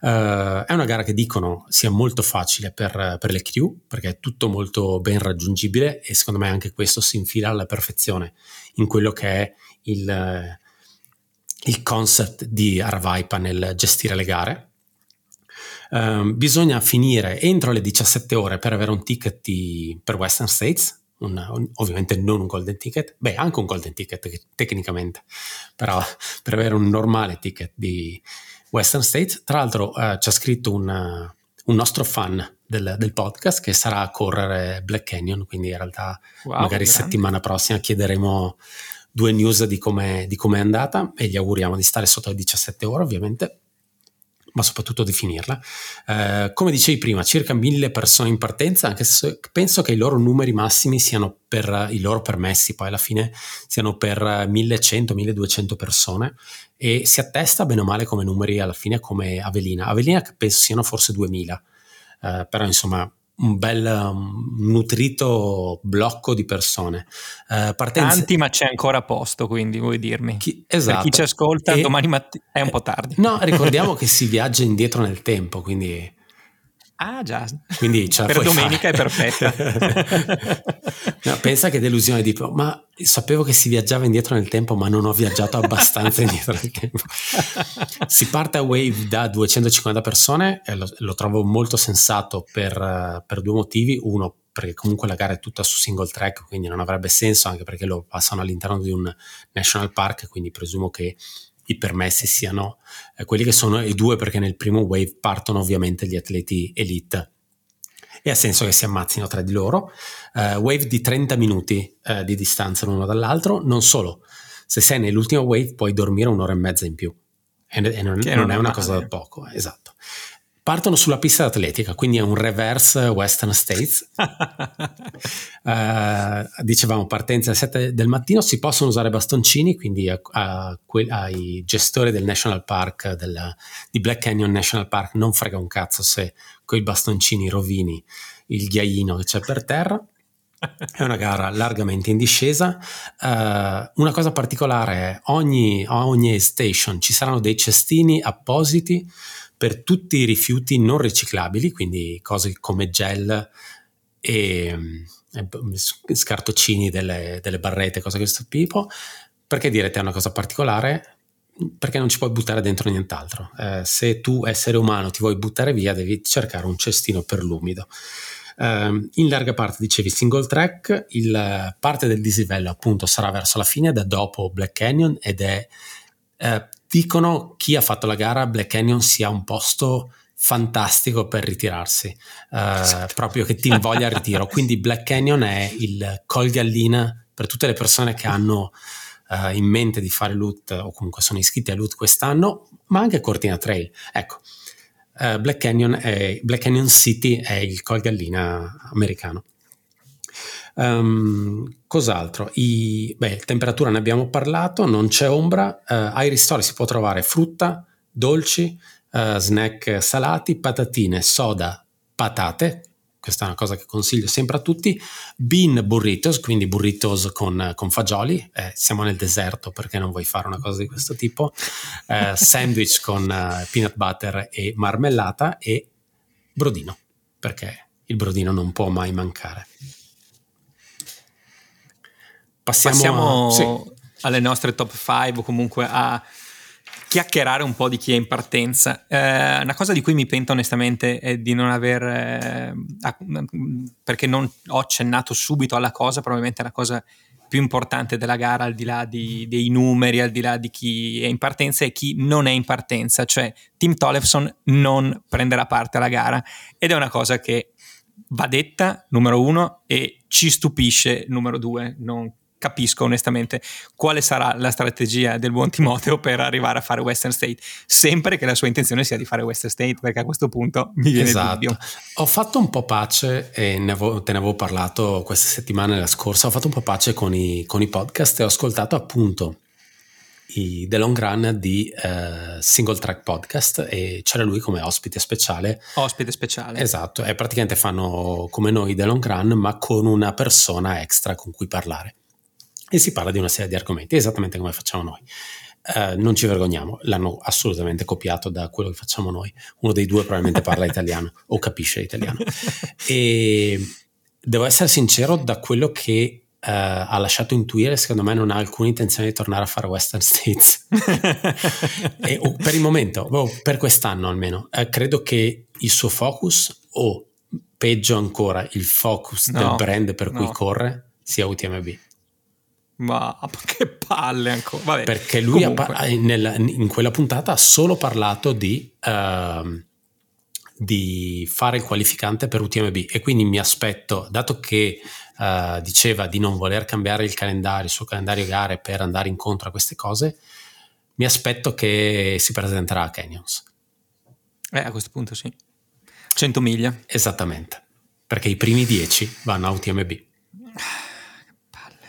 Uh, è una gara che dicono sia molto facile per, per, le crew perché è tutto molto ben raggiungibile e secondo me anche questo si infila alla perfezione in quello che è il, il concept di Aravaipa nel gestire le gare. Uh, bisogna finire entro le 17 ore per avere un ticket di, per Western States, un, un, ovviamente non un golden ticket, beh anche un golden ticket tecnicamente, però per avere un normale ticket di, Western States. Tra l'altro uh, ci ha scritto un, uh, un nostro fan del, del, podcast che sarà a correre Black Canyon, quindi in realtà wow, magari grande. settimana prossima chiederemo due news di come è andata e gli auguriamo di stare sotto le 17 ore ovviamente. Ma soprattutto definirla. Eh, come dicevi prima, circa mille persone in partenza, anche se penso che i loro numeri massimi siano per i loro permessi, poi alla fine siano per 1100-1200 persone e si attesta bene o male come numeri alla fine come Avelina. Avelina penso siano forse 2000, eh, però insomma un bel um, nutrito blocco di persone. Uh, partenze... Tanti, ma c'è ancora posto, quindi vuoi dirmi. Chi, esatto. Per chi ci ascolta, e, domani mattina è un po' tardi. No, ricordiamo che si viaggia indietro nel tempo, quindi Ah già, quindi per domenica fare. è perfetta. no, pensa che delusione di ma sapevo che si viaggiava indietro nel tempo, ma non ho viaggiato abbastanza indietro nel tempo. si parte a Wave da 250 persone lo, lo trovo molto sensato per, per due motivi. Uno, perché comunque la gara è tutta su single track, quindi non avrebbe senso, anche perché lo passano all'interno di un national park, quindi presumo che i permessi siano eh, quelli che sono i due perché nel primo wave partono ovviamente gli atleti elite. E ha senso che si ammazzino tra di loro. Uh, wave di 30 minuti uh, di distanza l'uno dall'altro, non solo, se sei nell'ultimo wave puoi dormire un'ora e mezza in più. E, e non, non, non, è una cosa da poco, esatto. Partono sulla pista atletica, quindi è un reverse Western States. uh, dicevamo partenza alle 7 del mattino, si possono usare bastoncini, quindi a, a, ai gestori del National Park, del, di Black Canyon National Park, non frega un cazzo se con i bastoncini rovini il ghiaino che c'è per terra. È una gara largamente in discesa. Uh, una cosa particolare è ogni, a ogni station ci saranno dei cestini appositi per tutti i rifiuti non riciclabili, quindi cose come gel e, e scartoccini delle, delle, barrette, cose di questo tipo. Perché direte è una cosa particolare? Perché non ci puoi buttare dentro nient'altro. Eh, se tu, essere umano, ti vuoi buttare via, devi cercare un cestino per l'umido. Uh, in larga parte dicevi single track, il, parte del dislivello appunto sarà verso la fine, da dopo Black Canyon ed è uh, dicono chi ha fatto la gara Black Canyon sia un posto fantastico per ritirarsi, uh, proprio che ti invoglia al ritiro. Quindi Black Canyon è il col gallina per tutte le persone che hanno uh, in mente di fare loot o comunque sono iscritti a loot quest'anno, ma anche Cortina Trail. Ecco, uh, Black, Canyon è, Black Canyon City è il col gallina americano. Um, cos'altro? I, beh, temperatura ne abbiamo parlato, non c'è ombra. Uh, ai ristori si può trovare frutta, dolci, uh, snack salati, patatine, soda, patate. Questa è una cosa che consiglio sempre a tutti. Bean burritos, quindi burritos con, con fagioli. Eh, siamo nel deserto perché non vuoi fare una cosa di questo tipo. Uh, sandwich con peanut butter e marmellata e brodino, perché il brodino non può mai mancare. Passiamo, Passiamo a, sì. alle nostre top 5 o comunque a chiacchierare un po' di chi è in partenza. Eh, una cosa di cui mi pento onestamente è di non aver, eh, perché non ho accennato subito alla cosa, probabilmente la cosa più importante della gara, al di là di, dei numeri, al di là di chi è in partenza e chi non è in partenza, cioè Tim Tollefson non prenderà parte alla gara ed è una cosa che va detta, numero uno, e ci stupisce, numero due, non capisco onestamente quale sarà la strategia del buon Timoteo per arrivare a fare Western State, sempre che la sua intenzione sia di fare Western State, perché a questo punto mi viene esatto. dubbio. Ho fatto un po' pace, e ne avevo, te ne avevo parlato questa settimana la scorsa, ho fatto un po' pace con i, con i podcast e ho ascoltato appunto i The Long Run di uh, Single Track Podcast e c'era lui come ospite speciale. Ospite speciale. Esatto, e praticamente fanno come noi The Long Run ma con una persona extra con cui parlare e si parla di una serie di argomenti, esattamente come facciamo noi. Uh, non ci vergogniamo, l'hanno assolutamente copiato da quello che facciamo noi. Uno dei due probabilmente parla italiano o capisce italiano. E devo essere sincero, da quello che uh, ha lasciato intuire, secondo me non ha alcuna intenzione di tornare a fare Western States. e, oh, per il momento, oh, per quest'anno almeno, uh, credo che il suo focus, o peggio ancora, il focus no, del brand per no. cui corre, sia UTMB. Ma che palle ancora. Vabbè, Perché lui ha, nel, in quella puntata ha solo parlato di, uh, di, fare il qualificante per UTMB e quindi mi aspetto, dato che uh, diceva di non voler cambiare il calendario, il suo calendario gare per andare incontro a queste cose, mi aspetto che si presenterà a Canyons. Eh, a questo punto sì. 100 miglia. Esattamente, perché i primi 10 vanno a UTMB.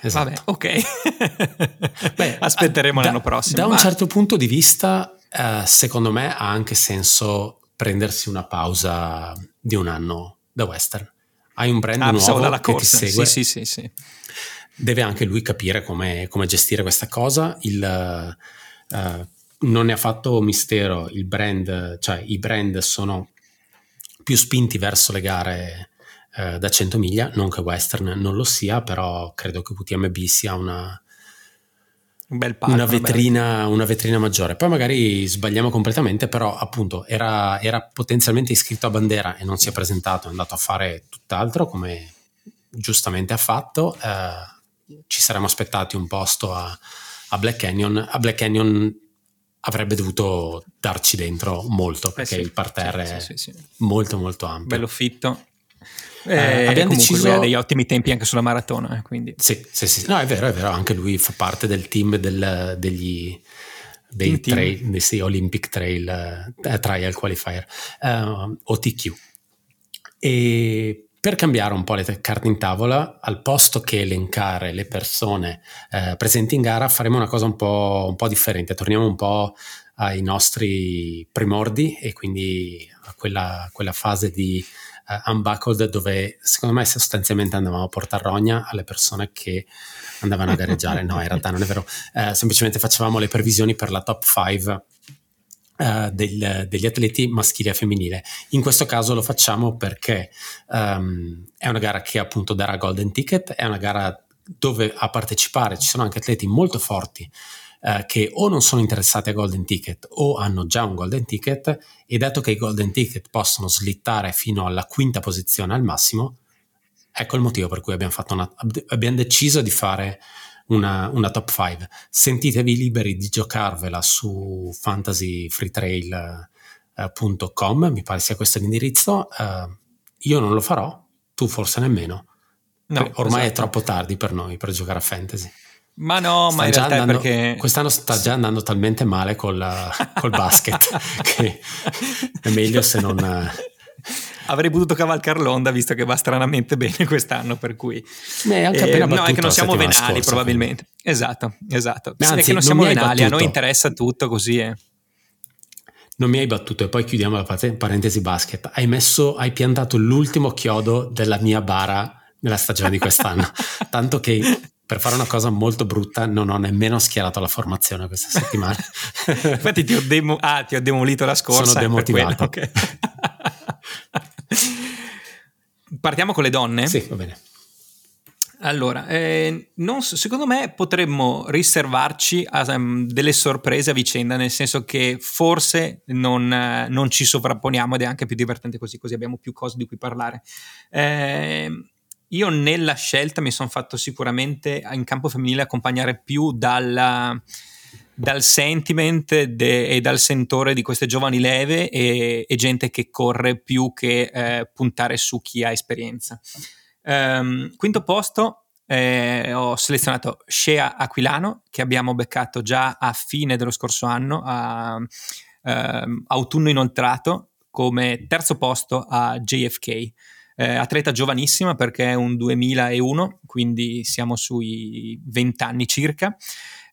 Esatto. Vabbè, ok. Beh, Aspetteremo da, l'anno prossimo. Da ma... un certo punto di vista, eh, secondo me ha anche senso prendersi una pausa di un anno da Western. Hai un brand ah, nuovo che corsa. ti segue. Sì, sì, sì, sì. Deve anche lui capire come, come gestire questa cosa. Il, uh, non ne ha fatto mistero il brand, cioè i brand sono più spinti verso le gare uh, da 100 miglia, non che Western non lo sia, però credo che UTMB sia una, un bel palco, una, vetrina, una vetrina maggiore. Poi magari sbagliamo completamente, però appunto era, era, potenzialmente iscritto a bandera e non si è presentato, è andato a fare tutt'altro come giustamente ha fatto. Eh, ci saremmo aspettati un posto a, a, Black Canyon. A Black Canyon avrebbe dovuto darci dentro molto perché eh sì, il parterre sì, sì, è molto molto ampio. Bello fitto. Eh, eh, abbiamo deciso... ha degli ottimi tempi anche sulla maratona. Eh, quindi. Sì, sì, sì, no, è vero, è vero, anche lui fa parte del team del, degli dei trail, dei, sì, Olympic Trail uh, Trial Qualifier, uh, OTQ. E per cambiare un po' le carte in tavola, al posto che elencare le persone uh, presenti in gara, faremo una cosa un po', un po' differente. Torniamo un po' ai nostri primordi e quindi a quella, quella fase di uh, Unbuckled dove secondo me sostanzialmente andavamo a portare rogna alle persone che andavano a gareggiare. no, in realtà non è vero, uh, semplicemente facevamo le previsioni per la top 5 Uh, del, degli atleti maschili e femminile. In questo caso lo facciamo perché um, è una gara che appunto darà golden ticket, è una gara dove a partecipare ci sono anche atleti molto forti eh, che o non sono interessati a golden ticket o hanno già un golden ticket e dato che i golden ticket possono slittare fino alla quinta posizione al massimo, ecco il motivo per cui abbiamo, una, abbiamo deciso di fare una, una, top 5. Sentitevi liberi di giocarvela su fantasyfreetrail.com, mi pare sia questo l'indirizzo. Uh, io non lo farò, tu forse nemmeno. No, ormai esatto. è troppo tardi per noi per giocare a fantasy. Ma no, sta ma in realtà andando, perché... Quest'anno sta già andando talmente male col, col basket che è meglio se non... Avrei potuto cavalcare l'onda visto che va stranamente bene quest'anno, per cui... Beh, anche eh, no, è che non siamo venali scorsa, probabilmente. Quindi. Esatto, esatto. Beh, anzi, è che non siamo venali, a noi interessa tutto così. Eh. Non mi hai battuto e poi chiudiamo la parentesi basket. Hai messo, hai piantato l'ultimo chiodo della mia bara nella stagione di quest'anno. Tanto che per fare una cosa molto brutta non ho nemmeno schierato la formazione questa settimana. Infatti ti ho, demo- ah, ti ho, demolito la scorsa. Sono demotivato. Okay. Partiamo con le donne? Sì, va bene. Allora, eh, non, secondo me potremmo riservarci a, um, delle sorprese a vicenda, nel senso che forse non, uh, non, ci sovrapponiamo ed è anche più divertente così, così abbiamo più cose di cui parlare. Eh, io nella scelta mi sono fatto sicuramente in campo femminile accompagnare più dalla, dal sentiment de, e dal sentore di queste giovani leve e, e gente che corre più che eh, puntare su chi ha esperienza. Um, quinto posto eh, ho selezionato Shea Aquilano che abbiamo beccato già a fine dello scorso anno a um, autunno inoltrato come terzo posto a JFK eh, atleta giovanissima perché è un 2001, quindi siamo sui 20 anni circa.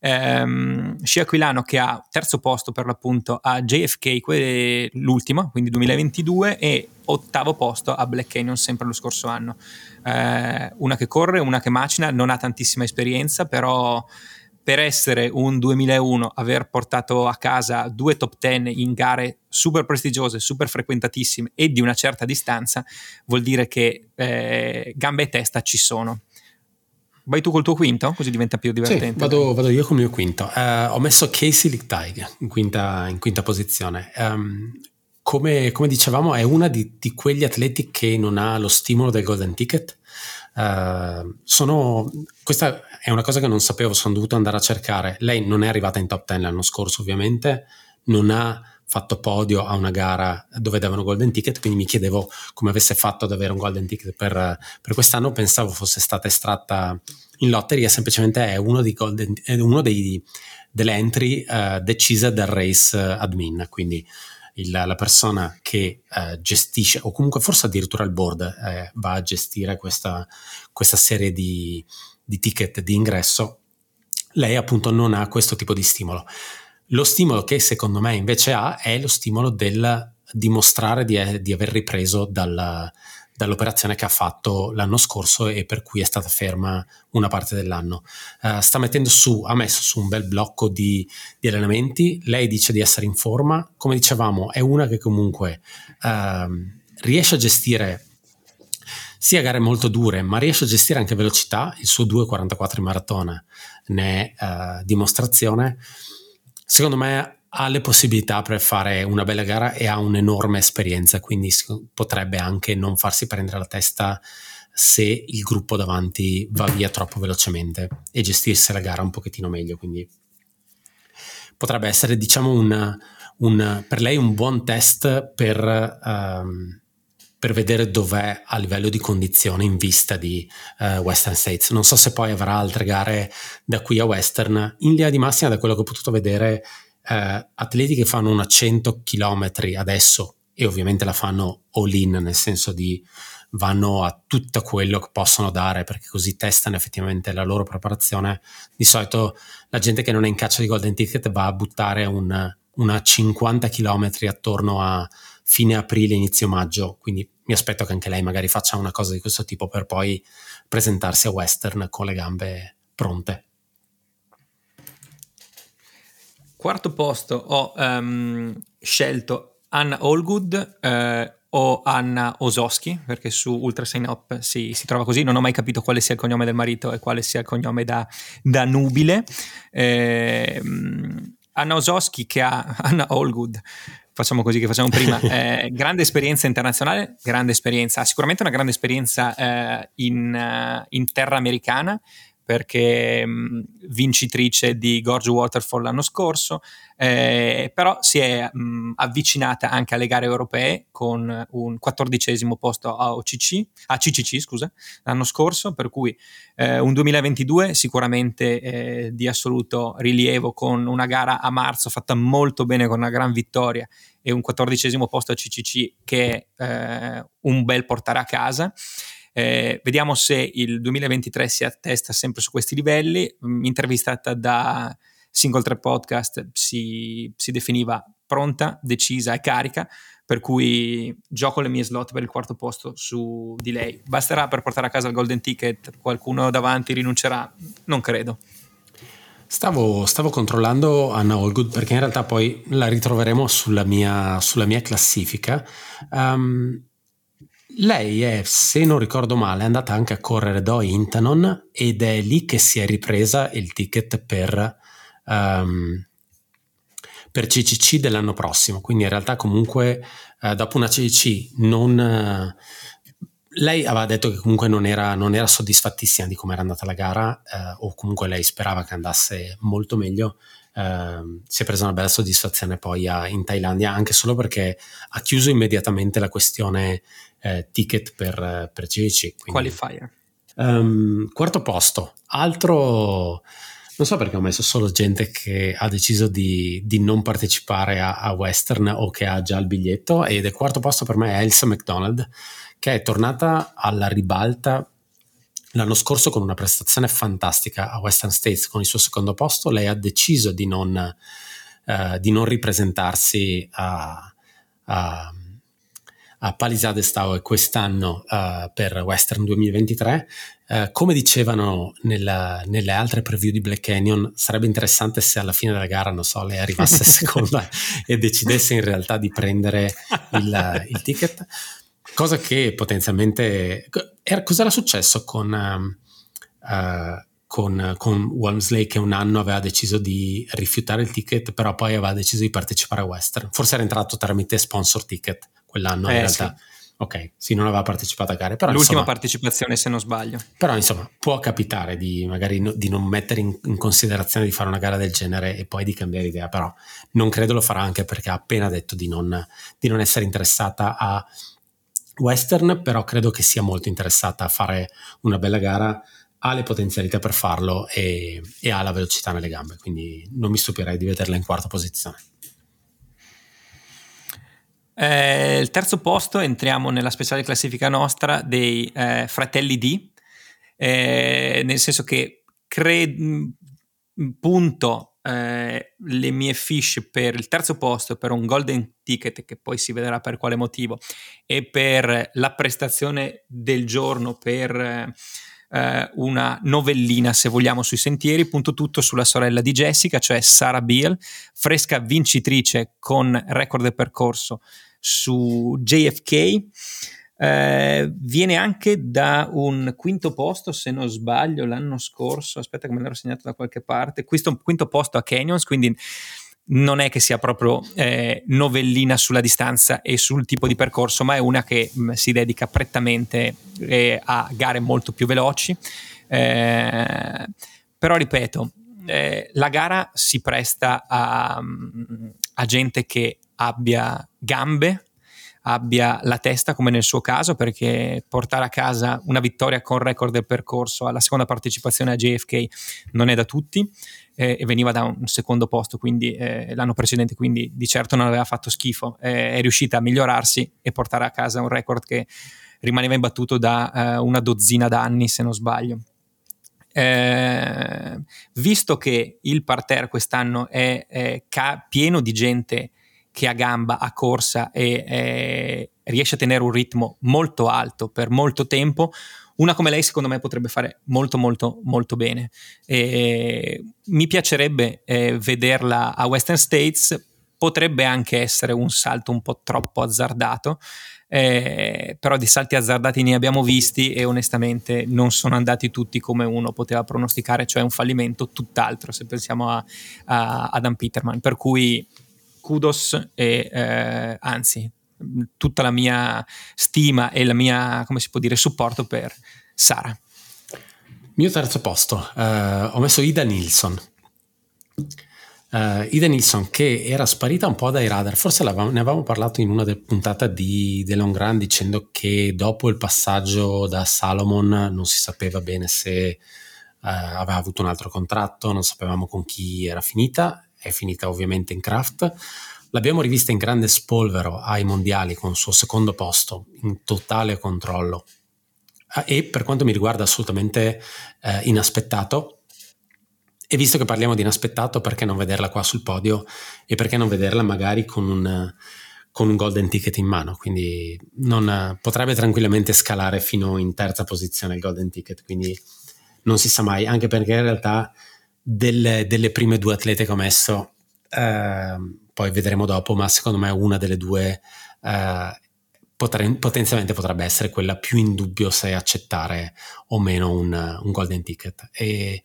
Um, Scia Aquilano che ha terzo posto per l'appunto a JFK, l'ultima, quindi 2022, e ottavo posto a Black Canyon sempre lo scorso anno. Uh, una che corre, una che macina, non ha tantissima esperienza, però per essere un 2001, aver portato a casa due top 10 in gare super prestigiose, super frequentatissime e di una certa distanza, vuol dire che eh, gambe e testa ci sono. Vai tu col tuo quinto, così diventa più divertente. Sì, vado, vado, io con il mio quinto. Uh, ho messo Casey Lichtaig in quinta, in quinta posizione. Um, come, come, dicevamo, è una di, di, quegli atleti che non ha lo stimolo del golden ticket. Uh, sono, questa è una cosa che non sapevo, sono dovuto andare a cercare. Lei non è arrivata in top 10 l'anno scorso, ovviamente, non ha fatto podio a una gara dove davano golden ticket, quindi mi chiedevo come avesse fatto ad avere un golden ticket per, per quest'anno, pensavo fosse stata estratta in lotteria, semplicemente è uno, golden, è uno dei, delle entry uh, decise dal race admin, quindi il, la persona che eh, gestisce, o comunque forse addirittura il board eh, va a gestire questa, questa serie di, di ticket di ingresso, lei appunto non ha questo tipo di stimolo. Lo stimolo che secondo me invece ha è lo stimolo del dimostrare di, di aver ripreso dalla, dall'operazione che ha fatto l'anno scorso e per cui è stata ferma una parte dell'anno. Uh, sta mettendo su, ha messo su un bel blocco di, di, allenamenti, lei dice di essere in forma, come dicevamo è una che comunque uh, riesce a gestire sia gare molto dure, ma riesce a gestire anche velocità, il suo 2.44 in maratona ne è uh, dimostrazione. Secondo me ha le possibilità per fare una bella gara e ha un'enorme esperienza, quindi potrebbe anche non farsi prendere la testa se il gruppo davanti va via troppo velocemente e gestirsi la gara un pochettino meglio. Quindi potrebbe essere, diciamo, un, un, per lei un buon test per, um, per, vedere dov'è a livello di condizione in vista di uh, Western States. Non so se poi avrà altre gare da qui a Western. In linea di massima, da quello che ho potuto vedere, eh, atleti che fanno una 100 km adesso e ovviamente la fanno all in, nel senso di vanno a tutto quello che possono dare perché così testano effettivamente la loro preparazione. Di solito la gente che non è in caccia di golden ticket va a buttare un, una 50 km attorno a fine aprile, inizio maggio, quindi mi aspetto che anche lei magari faccia una cosa di questo tipo per poi presentarsi a Western con le gambe pronte. Quarto posto ho um, scelto Anna Allgood eh, o Anna Osowski, perché su Ultra Sign Up si, si, trova così. Non ho mai capito quale sia il cognome del marito e quale sia il cognome da, da nubile. Eh, Anna Osowski che ha Anna Allgood facciamo così che facciamo prima. Eh, grande esperienza internazionale, grande esperienza, sicuramente una grande esperienza eh, in, uh, in, terra americana, perché mh, vincitrice di Gorge Waterfall l'anno scorso, eh, però si è mh, avvicinata anche alle gare europee con un quattordicesimo posto a, OCC, a CCC scusa, l'anno scorso, per cui eh, un 2022 sicuramente eh, di assoluto rilievo con una gara a marzo fatta molto bene con una gran vittoria e un quattordicesimo posto a CCC che è eh, un bel portare a casa. Eh, vediamo se il 2023 si attesta sempre su questi livelli. Mm, intervistata da Single Tre Podcast si, si definiva pronta, decisa e carica, per cui gioco le mie slot per il quarto posto su di lei. Basterà per portare a casa il golden ticket, qualcuno davanti rinuncerà? Non credo. Stavo, stavo, controllando Anna Allgood perché in realtà poi la ritroveremo sulla mia, sulla mia classifica. Um, lei è, se non ricordo male, andata anche a correre do Intanon ed è lì che si è ripresa il ticket per, um, per CCC dell'anno prossimo. Quindi in realtà comunque uh, dopo una CCC non... Uh, lei aveva detto che comunque non era, non era soddisfattissima di come era andata la gara uh, o comunque lei sperava che andasse molto meglio. Uh, si è presa una bella soddisfazione poi a, in Thailandia anche solo perché ha chiuso immediatamente la questione eh, ticket per, per CVC. Qualifier. Um, quarto posto, altro... Non so perché ho messo solo gente che ha deciso di, di non partecipare a, a, Western o che ha già il biglietto ed il quarto posto per me è Elsa McDonald che è tornata alla ribalta l'anno scorso con una prestazione fantastica a Western States con il suo secondo posto. Lei ha deciso di non, uh, di non ripresentarsi a, a a Palisade Stowe quest'anno uh, per Western 2023. Uh, eh, come dicevano nella, nelle altre preview di Black Canyon, sarebbe interessante se alla fine della gara, non so, lei arrivasse seconda e decidesse in realtà di prendere il, il ticket. Cosa che potenzialmente... Era, cos'era successo con... Uh, con, con Walmsley che un anno aveva deciso di rifiutare il ticket, però poi aveva deciso di partecipare a Western. Forse era entrato tramite sponsor ticket quell'anno eh, in realtà. Sì. Ok, sì, non aveva partecipato a gare. Però, L'ultima insomma, partecipazione, se non sbaglio. Però, insomma, può capitare di magari no, di non mettere in, in, considerazione di fare una gara del genere e poi di cambiare idea. Però non credo lo farà anche perché ha appena detto di non, di non essere interessata a western, però credo che sia molto interessata a fare una bella gara ha le potenzialità per farlo e, e, ha la velocità nelle gambe, quindi non mi stupirei di vederla in quarta posizione. Eh, il terzo posto entriamo nella speciale classifica nostra dei eh, fratelli D, eh, nel senso che cre- punto eh, le mie fish per il terzo posto, per un golden ticket che poi si vedrà per quale motivo, e per la prestazione del giorno per eh, una novellina, se vogliamo, sui sentieri, punto tutto sulla sorella di Jessica, cioè Sarah Beale, fresca vincitrice con record del percorso su JFK. Eh, viene anche da un quinto posto, se non sbaglio, l'anno scorso. Aspetta, che me l'ero segnato da qualche parte. Questo quinto posto a Canyons, quindi non è che sia proprio eh, novellina sulla distanza e sul tipo di percorso, ma è una che mh, mm, si dedica prettamente eh, a gare molto più veloci. Eh, però ripeto, eh, la gara si presta a, mm, a gente che abbia gambe, abbia la testa come nel suo caso perché portare a casa una vittoria con record del percorso alla seconda partecipazione a JFK non è da tutti eh, e veniva da un secondo posto quindi eh, l'anno precedente quindi di certo non aveva fatto schifo. Eh, è riuscita a migliorarsi e portare a casa un record che rimaneva imbattuto da eh, una dozzina d'anni se non sbaglio. Eh, visto che il parterre quest'anno è, è ca- pieno di gente che ha gamba, ha corsa e eh, riesce a tenere un ritmo molto alto per molto tempo, una come lei secondo me potrebbe fare molto molto molto bene. E mi piacerebbe eh, vederla a Western States, potrebbe anche essere un salto un po' troppo azzardato, eh, però di salti azzardati ne abbiamo visti e onestamente non sono andati tutti come uno poteva pronosticare, cioè un fallimento tutt'altro se pensiamo a, a Adam Peterman, per cui kudos e eh, anzi tutta la mia stima e la mia, come si può dire, supporto per Sara. Mio terzo posto, uh, ho messo Ida Nilsson. Uh, Ida Nilsson che era sparita un po' dai radar, forse ne avevamo parlato in una delle puntate di The Long Run dicendo che dopo il passaggio da Salomon non si sapeva bene se uh, aveva avuto un altro contratto, non sapevamo con chi era finita è finita ovviamente in craft. L'abbiamo rivista in grande spolvero ai mondiali con il suo secondo posto in totale controllo ah, e per quanto mi riguarda assolutamente eh, inaspettato. E visto che parliamo di inaspettato, perché non vederla qua sul podio e perché non vederla magari con un, con un golden ticket in mano? Quindi non, potrebbe tranquillamente scalare fino in terza posizione il golden ticket, quindi non si sa mai, anche perché in realtà delle, delle prime due atlete che ho messo, eh, poi vedremo dopo, ma secondo me una delle due eh, potre, potenzialmente potrebbe essere quella più in dubbio se accettare o meno un, un golden ticket. E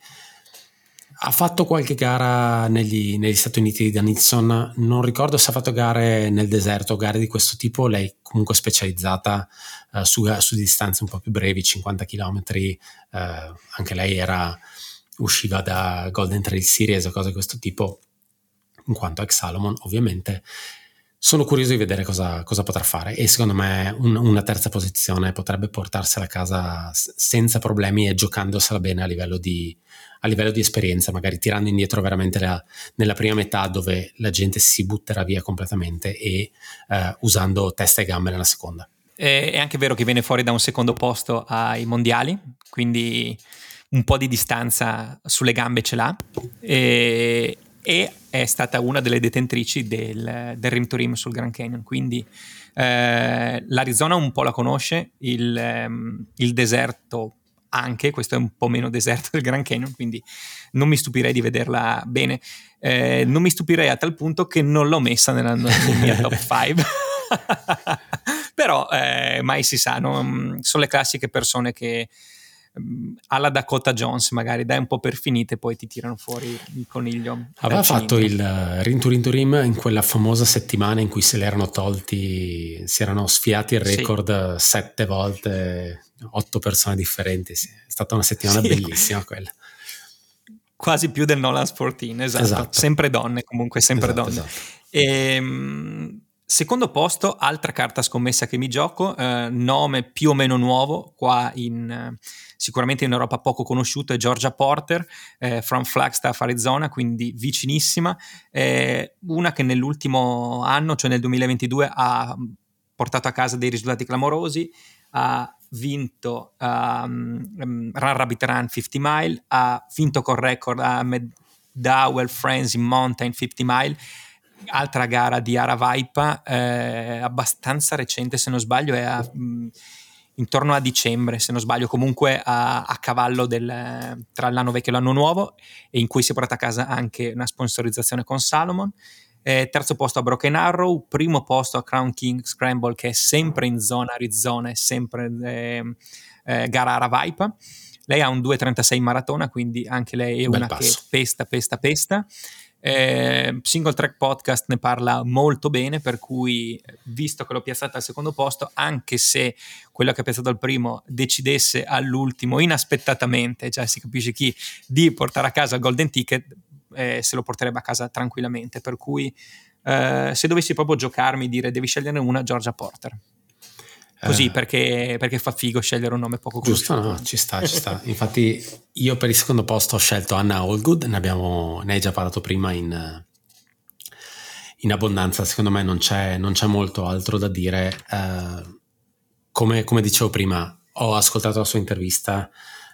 ha fatto qualche gara negli, negli, Stati Uniti di Danilson, non ricordo se ha fatto gare nel deserto, gare di questo tipo, lei comunque specializzata uh, su, su, distanze un po' più brevi, 50 km, uh, anche lei era usciva da Golden Trail Series o cose di questo tipo, in quanto ex Salomon ovviamente. Sono curioso di vedere cosa, cosa potrà fare e secondo me un, una terza posizione potrebbe portarsela a casa senza problemi e giocandosela bene a livello di, a livello di esperienza, magari tirando indietro veramente la, nella prima metà dove la gente si butterà via completamente e eh, usando testa e gambe nella seconda. È anche vero che viene fuori da un secondo posto ai mondiali, quindi un po' di distanza sulle gambe ce l'ha e, e è stata una delle detentrici del, del Rim to Rim sul Grand Canyon, quindi eh, l'Arizona un po' la conosce, il, ehm, il deserto anche, questo è un po' meno deserto del Grand Canyon, quindi non mi stupirei di vederla bene. Eh, non mi stupirei a tal punto che non l'ho messa nella, nella mia top 5. Però eh, mai si sa, no? sono le classiche persone che alla Dakota Jones magari dai un po' per finite poi ti tirano fuori il coniglio aveva fatto il uh, Rim to Rim to Rim in quella famosa settimana in cui se l'erano tolti si erano sfiati il record sì. sette volte otto persone differenti sì. è stata una settimana sì. bellissima quella quasi più del Nolan Sporting esatto. esatto. sempre donne comunque sempre esatto, donne esatto. E, ehm, Secondo posto, altra carta scommessa che mi gioco, eh, nome più o meno nuovo, qua in, eh, sicuramente in Europa poco conosciuto, è Georgia Porter, eh, from Flagstaff, Arizona, quindi vicinissima, una che nell'ultimo anno, cioè nel 2022, ha portato a casa dei risultati clamorosi, ha vinto um, Run Rabbit Run 50 Mile, ha vinto con record a McDowell Friends in Mountain 50 Mile, altra gara di Ara Vaipa, eh, abbastanza recente se non sbaglio, è a, mh, mm, intorno a dicembre se non sbaglio, comunque a, a cavallo del, tra l'anno vecchio e l'anno nuovo e in cui si è portata a casa anche una sponsorizzazione con Salomon. Eh, terzo posto a Broken Arrow, primo posto a Crown King Scramble che è sempre in zona Arizona, è sempre eh, eh, gara Ara Vaipa. Lei ha un 2.36 maratona, quindi anche lei è una che pesta, pesta, pesta. Eh, Single Track Podcast ne parla molto bene, per cui visto che l'ho piazzata al secondo posto, anche se quello che ha piazzato al primo decidesse all'ultimo inaspettatamente, cioè si capisce chi, di portare a casa il Golden Ticket, eh, se lo porterebbe a casa tranquillamente. Per cui eh, se dovessi proprio giocarmi, dire devi scegliere una, Georgia Porter. Così eh, perché, perché, fa figo scegliere un nome poco conosciuto. Giusto, no, ci sta, ci sta. Infatti io per il secondo posto ho scelto Anna Allgood, ne, abbiamo, ne hai già parlato prima in, in abbondanza, secondo me non c'è, non c'è, molto altro da dire. Eh, come, come, dicevo prima, ho ascoltato la sua intervista,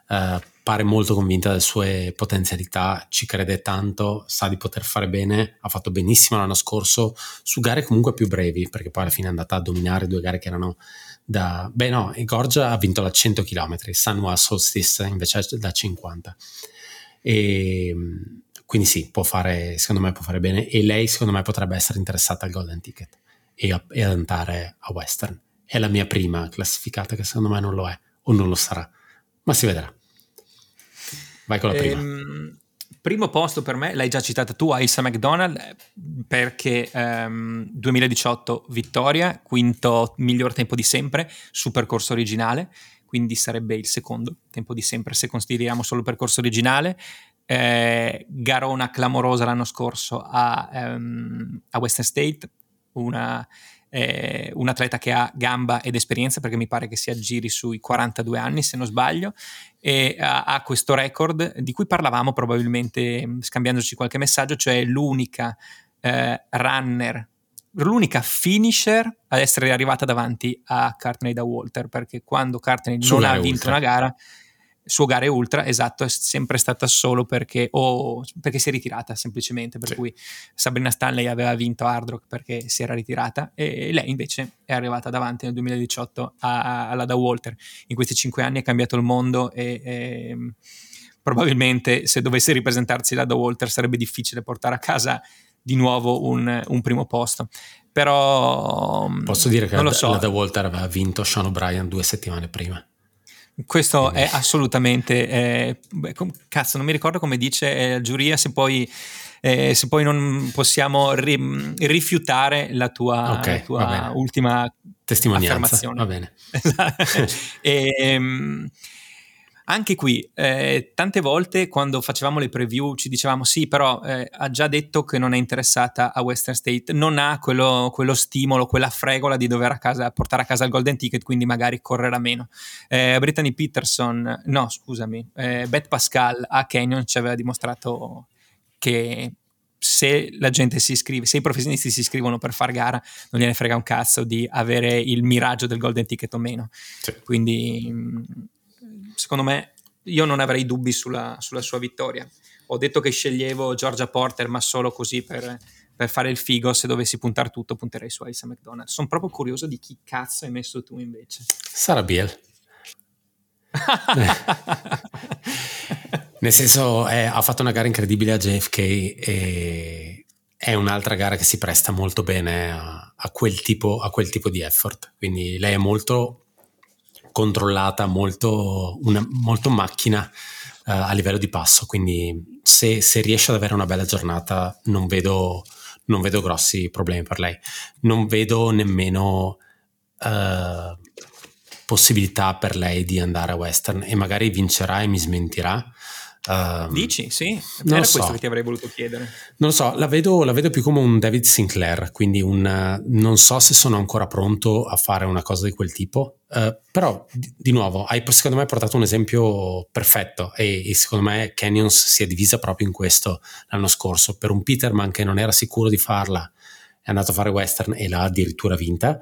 eh, pare molto convinta delle sue potenzialità, ci crede tanto, sa di poter fare bene, ha fatto benissimo l'anno scorso su gare comunque più brevi, perché poi alla fine è andata a dominare due gare che erano da... Beh no, Gorgia ha vinto la 100 km, Sunwa Solstice invece da 50. E, quindi sì, può fare, secondo me può fare bene e lei secondo me potrebbe essere interessata al Golden Ticket e, a, e ad andare a Western. È la mia prima classificata che secondo me non lo è o non lo sarà, ma si vedrà. Vai con la prima. Ehm, Primo posto per me, l'hai già citata tu, Aisa McDonald, perché um, 2018 vittoria, quinto miglior tempo di sempre su percorso originale, quindi sarebbe il secondo tempo di sempre se consideriamo solo percorso originale. Eh, Garona clamorosa l'anno scorso a, um, a Western State, una eh, un atleta che ha gamba ed esperienza perché mi pare che si aggiri sui 42 anni se non sbaglio e ha, ha questo record di cui parlavamo probabilmente mm, scambiandoci qualche messaggio, cioè l'unica eh, runner l'unica finisher ad essere arrivata davanti a Cartney da Walter perché quando Cartney non ha vinto ultra. una gara suo gare ultra, esatto, è sempre stata solo perché, o perché si è ritirata semplicemente, per sì. cui Sabrina Stanley aveva vinto Hard Rock perché si era ritirata e lei invece è arrivata davanti nel 2018 alla da Walter. In questi cinque anni è cambiato il mondo e, e probabilmente se dovesse ripresentarsi la da Walter sarebbe difficile portare a casa di nuovo un, un primo posto. Però posso dire che la, so. la da Walter aveva vinto Sean O'Brien due settimane prima. Questo è assolutamente, eh, cazzo, non mi ricordo come dice eh, la giuria, se poi, eh, se poi non possiamo ri, rifiutare la tua, okay, la tua ultima testimonianza. Va bene. e, ehm, anche qui, eh, tante volte quando facevamo le preview ci dicevamo sì, però eh, ha già detto che non è interessata a Western State, non ha quello, quello stimolo, quella fregola di dover a casa, portare a casa il golden ticket, quindi magari correrà meno. Eh, Brittany Peterson, no scusami, eh, Beth Pascal a Canyon ci aveva dimostrato che se la gente si iscrive, se i professionisti si iscrivono per far gara, non gliene frega un cazzo di avere il miraggio del golden ticket o meno. Sì. Quindi secondo me io non avrei dubbi sulla, sulla, sua vittoria. Ho detto che sceglievo Georgia Porter, ma solo così per, per fare il figo. Se dovessi puntare tutto, punterei su Aisa McDonald. Sono proprio curioso di chi cazzo hai messo tu invece. Sara Biel. Nel senso, è, ha fatto una gara incredibile a JFK e è un'altra gara che si presta molto bene a, a, quel, tipo, a quel tipo di effort. Quindi lei è molto controllata, molto, una, molto macchina uh, a livello di passo, quindi se, se, riesce ad avere una bella giornata non vedo, non vedo grossi problemi per lei. Non vedo nemmeno uh, possibilità per lei di andare a western e magari vincerà e mi smentirà. Um, Dici, sì, non era so. questo che ti avrei voluto chiedere. Non lo so, la vedo, la vedo, più come un David Sinclair, quindi un, non so se sono ancora pronto a fare una cosa di quel tipo, uh, però di, di, nuovo hai secondo me portato un esempio perfetto e, e, secondo me Canyons si è divisa proprio in questo l'anno scorso, per un Peterman che non era sicuro di farla, è andato a fare western e l'ha addirittura vinta,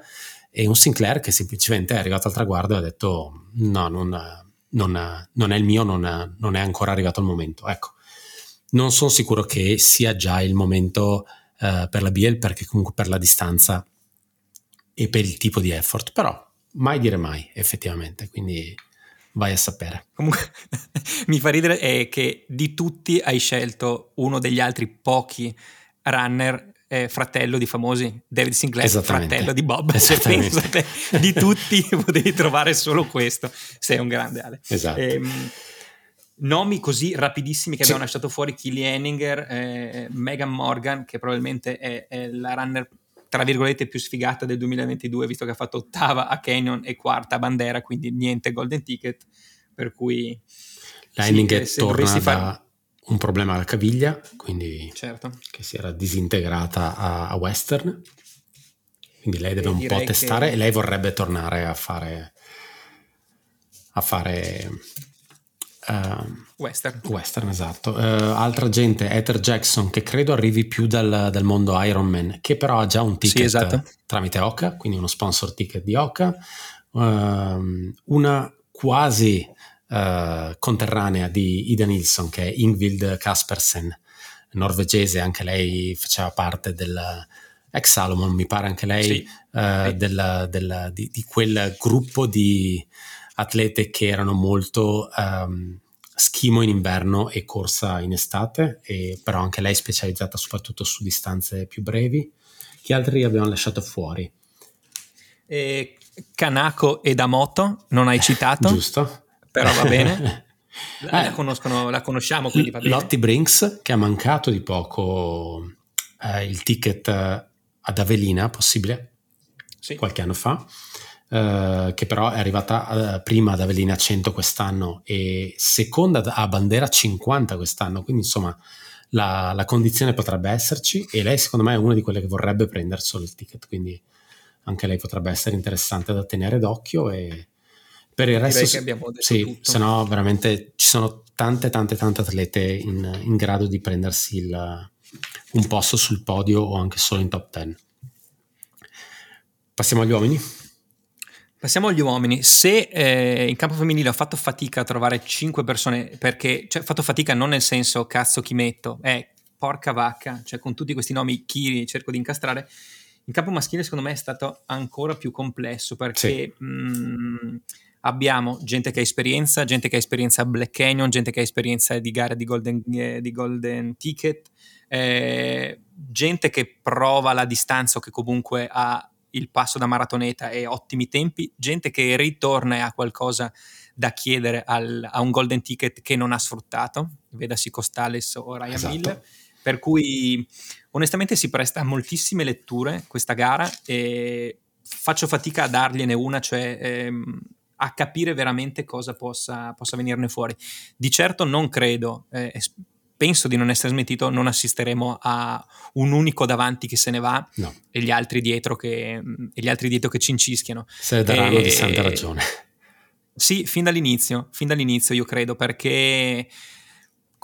e un Sinclair che semplicemente è arrivato al traguardo e ha detto no, non non, non è il mio, non, non, è ancora arrivato il momento. Ecco, non sono sicuro che sia già il momento uh, per la Biel perché comunque per la distanza e per il tipo di effort, però mai dire mai effettivamente, quindi vai a sapere. Comunque mi fa ridere che di tutti hai scelto uno degli altri pochi runner eh, fratello di famosi David Sinclair, fratello di Bob. Pensate di tutti potevi trovare solo questo. Sei un grande Ale. Esatto. Ehm, nomi così rapidissimi che sì. abbiamo lasciato fuori: Killy Henninger, eh, Megan Morgan, che probabilmente è, è, la runner tra virgolette più sfigata del 2022, visto che ha fatto ottava a Canyon e quarta a Bandera, quindi niente golden ticket. Per cui Henninger sì, torna da, un problema alla caviglia, quindi certo. che si era disintegrata a, a Western. Quindi lei deve e un po' testare che... e lei vorrebbe tornare a fare a fare uh, western. Western, esatto. Uh, altra gente, Ether Jackson, che credo arrivi più dal, dal, mondo Ironman, che però ha già un ticket sì, esatto. tramite Oka, quindi uno sponsor ticket di Oka. Uh, una quasi uh, conterranea di Ida Nilsson, che è Ingvild Kaspersen, norvegese, anche lei faceva parte del ex Salomon, mi pare anche lei, sì. uh, del, del, di, di, quel gruppo di atlete che erano molto um, schimo in inverno e corsa in estate, e però anche lei specializzata soprattutto su distanze più brevi. Chi altri abbiamo lasciato fuori? E Kanako e Damoto, non hai citato? Giusto però va bene. La, eh, la conosciamo, quindi va bene. Lottie Brinks, che ha mancato di poco eh, il ticket eh, ad Avelina, possibile, sì. qualche anno fa, eh, che però è arrivata eh, prima ad Avelina 100 quest'anno e seconda a Bandera 50 quest'anno, quindi insomma la, la, condizione potrebbe esserci e lei secondo me è una di quelle che vorrebbe prendere solo il ticket, quindi anche lei potrebbe essere interessante da tenere d'occhio e per il resto, che abbiamo detto sì, tutto. se no veramente ci sono tante, tante, tante atlete in, in grado di prendersi il, un posto sul podio o anche solo in top 10. Passiamo agli uomini. Passiamo agli uomini. Se eh, in campo femminile ho fatto fatica a trovare 5 persone, perché, cioè, ho fatto fatica non nel senso cazzo chi metto, è porca vacca, cioè con tutti questi nomi chi cerco di incastrare. In campo maschile secondo me è stato ancora più complesso perché sì. mh, mm, abbiamo gente che ha esperienza, gente che ha esperienza a Black Canyon, gente che ha esperienza di gare di Golden, eh, di golden Ticket, eh, gente che prova la distanza o che comunque ha il passo da maratoneta e ottimi tempi, gente che ritorna e ha qualcosa da chiedere al, a un golden ticket che non ha sfruttato, vedasi Costales o Ryan esatto. Miller, per cui onestamente si presta a moltissime letture questa gara e faccio fatica a dargliene una, cioè ehm, a capire veramente cosa possa, possa venirne fuori. Di certo non credo, eh, penso di non essere smentito, non assisteremo a un unico davanti che se ne va no. e, gli altri dietro che, e gli altri dietro che cincischiano. Se ne daranno e, di santa ragione. Sì, fin dall'inizio, fin dall'inizio io credo, perché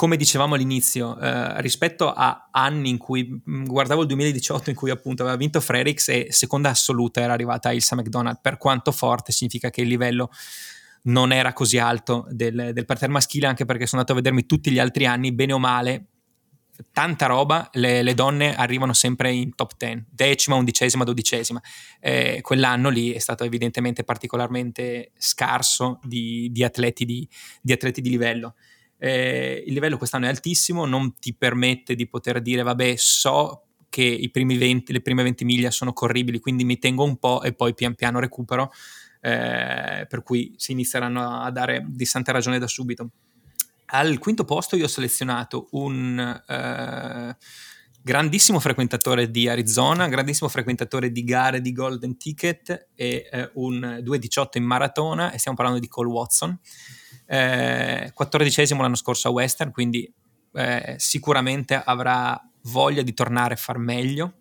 come dicevamo all'inizio, eh, rispetto a anni in cui mm, guardavo il 2018 in cui appunto aveva vinto Frerix e seconda assoluta era arrivata Ilsa McDonald, per quanto forte significa che il livello non era così alto del, del parterre maschile, anche perché sono andato a vedermi tutti gli altri anni, bene o male, tanta roba, le, le, donne arrivano sempre in top 10, decima, undicesima, dodicesima. Eh, quell'anno lì è stato evidentemente particolarmente scarso di, di, atleti, di, di atleti di livello eh, il livello quest'anno è altissimo, non ti permette di poter dire vabbè so che i primi 20, le prime 20 miglia sono corribili, quindi mi tengo un po' e poi pian piano recupero, eh, per cui si inizieranno a dare di santa ragione da subito. Al quinto posto io ho selezionato un eh, grandissimo frequentatore di Arizona, grandissimo frequentatore di gare di Golden Ticket e eh, un 2.18 in maratona e stiamo parlando di Cole Watson eh, 14 l'anno scorso a Western, quindi eh, sicuramente avrà voglia di tornare a far meglio.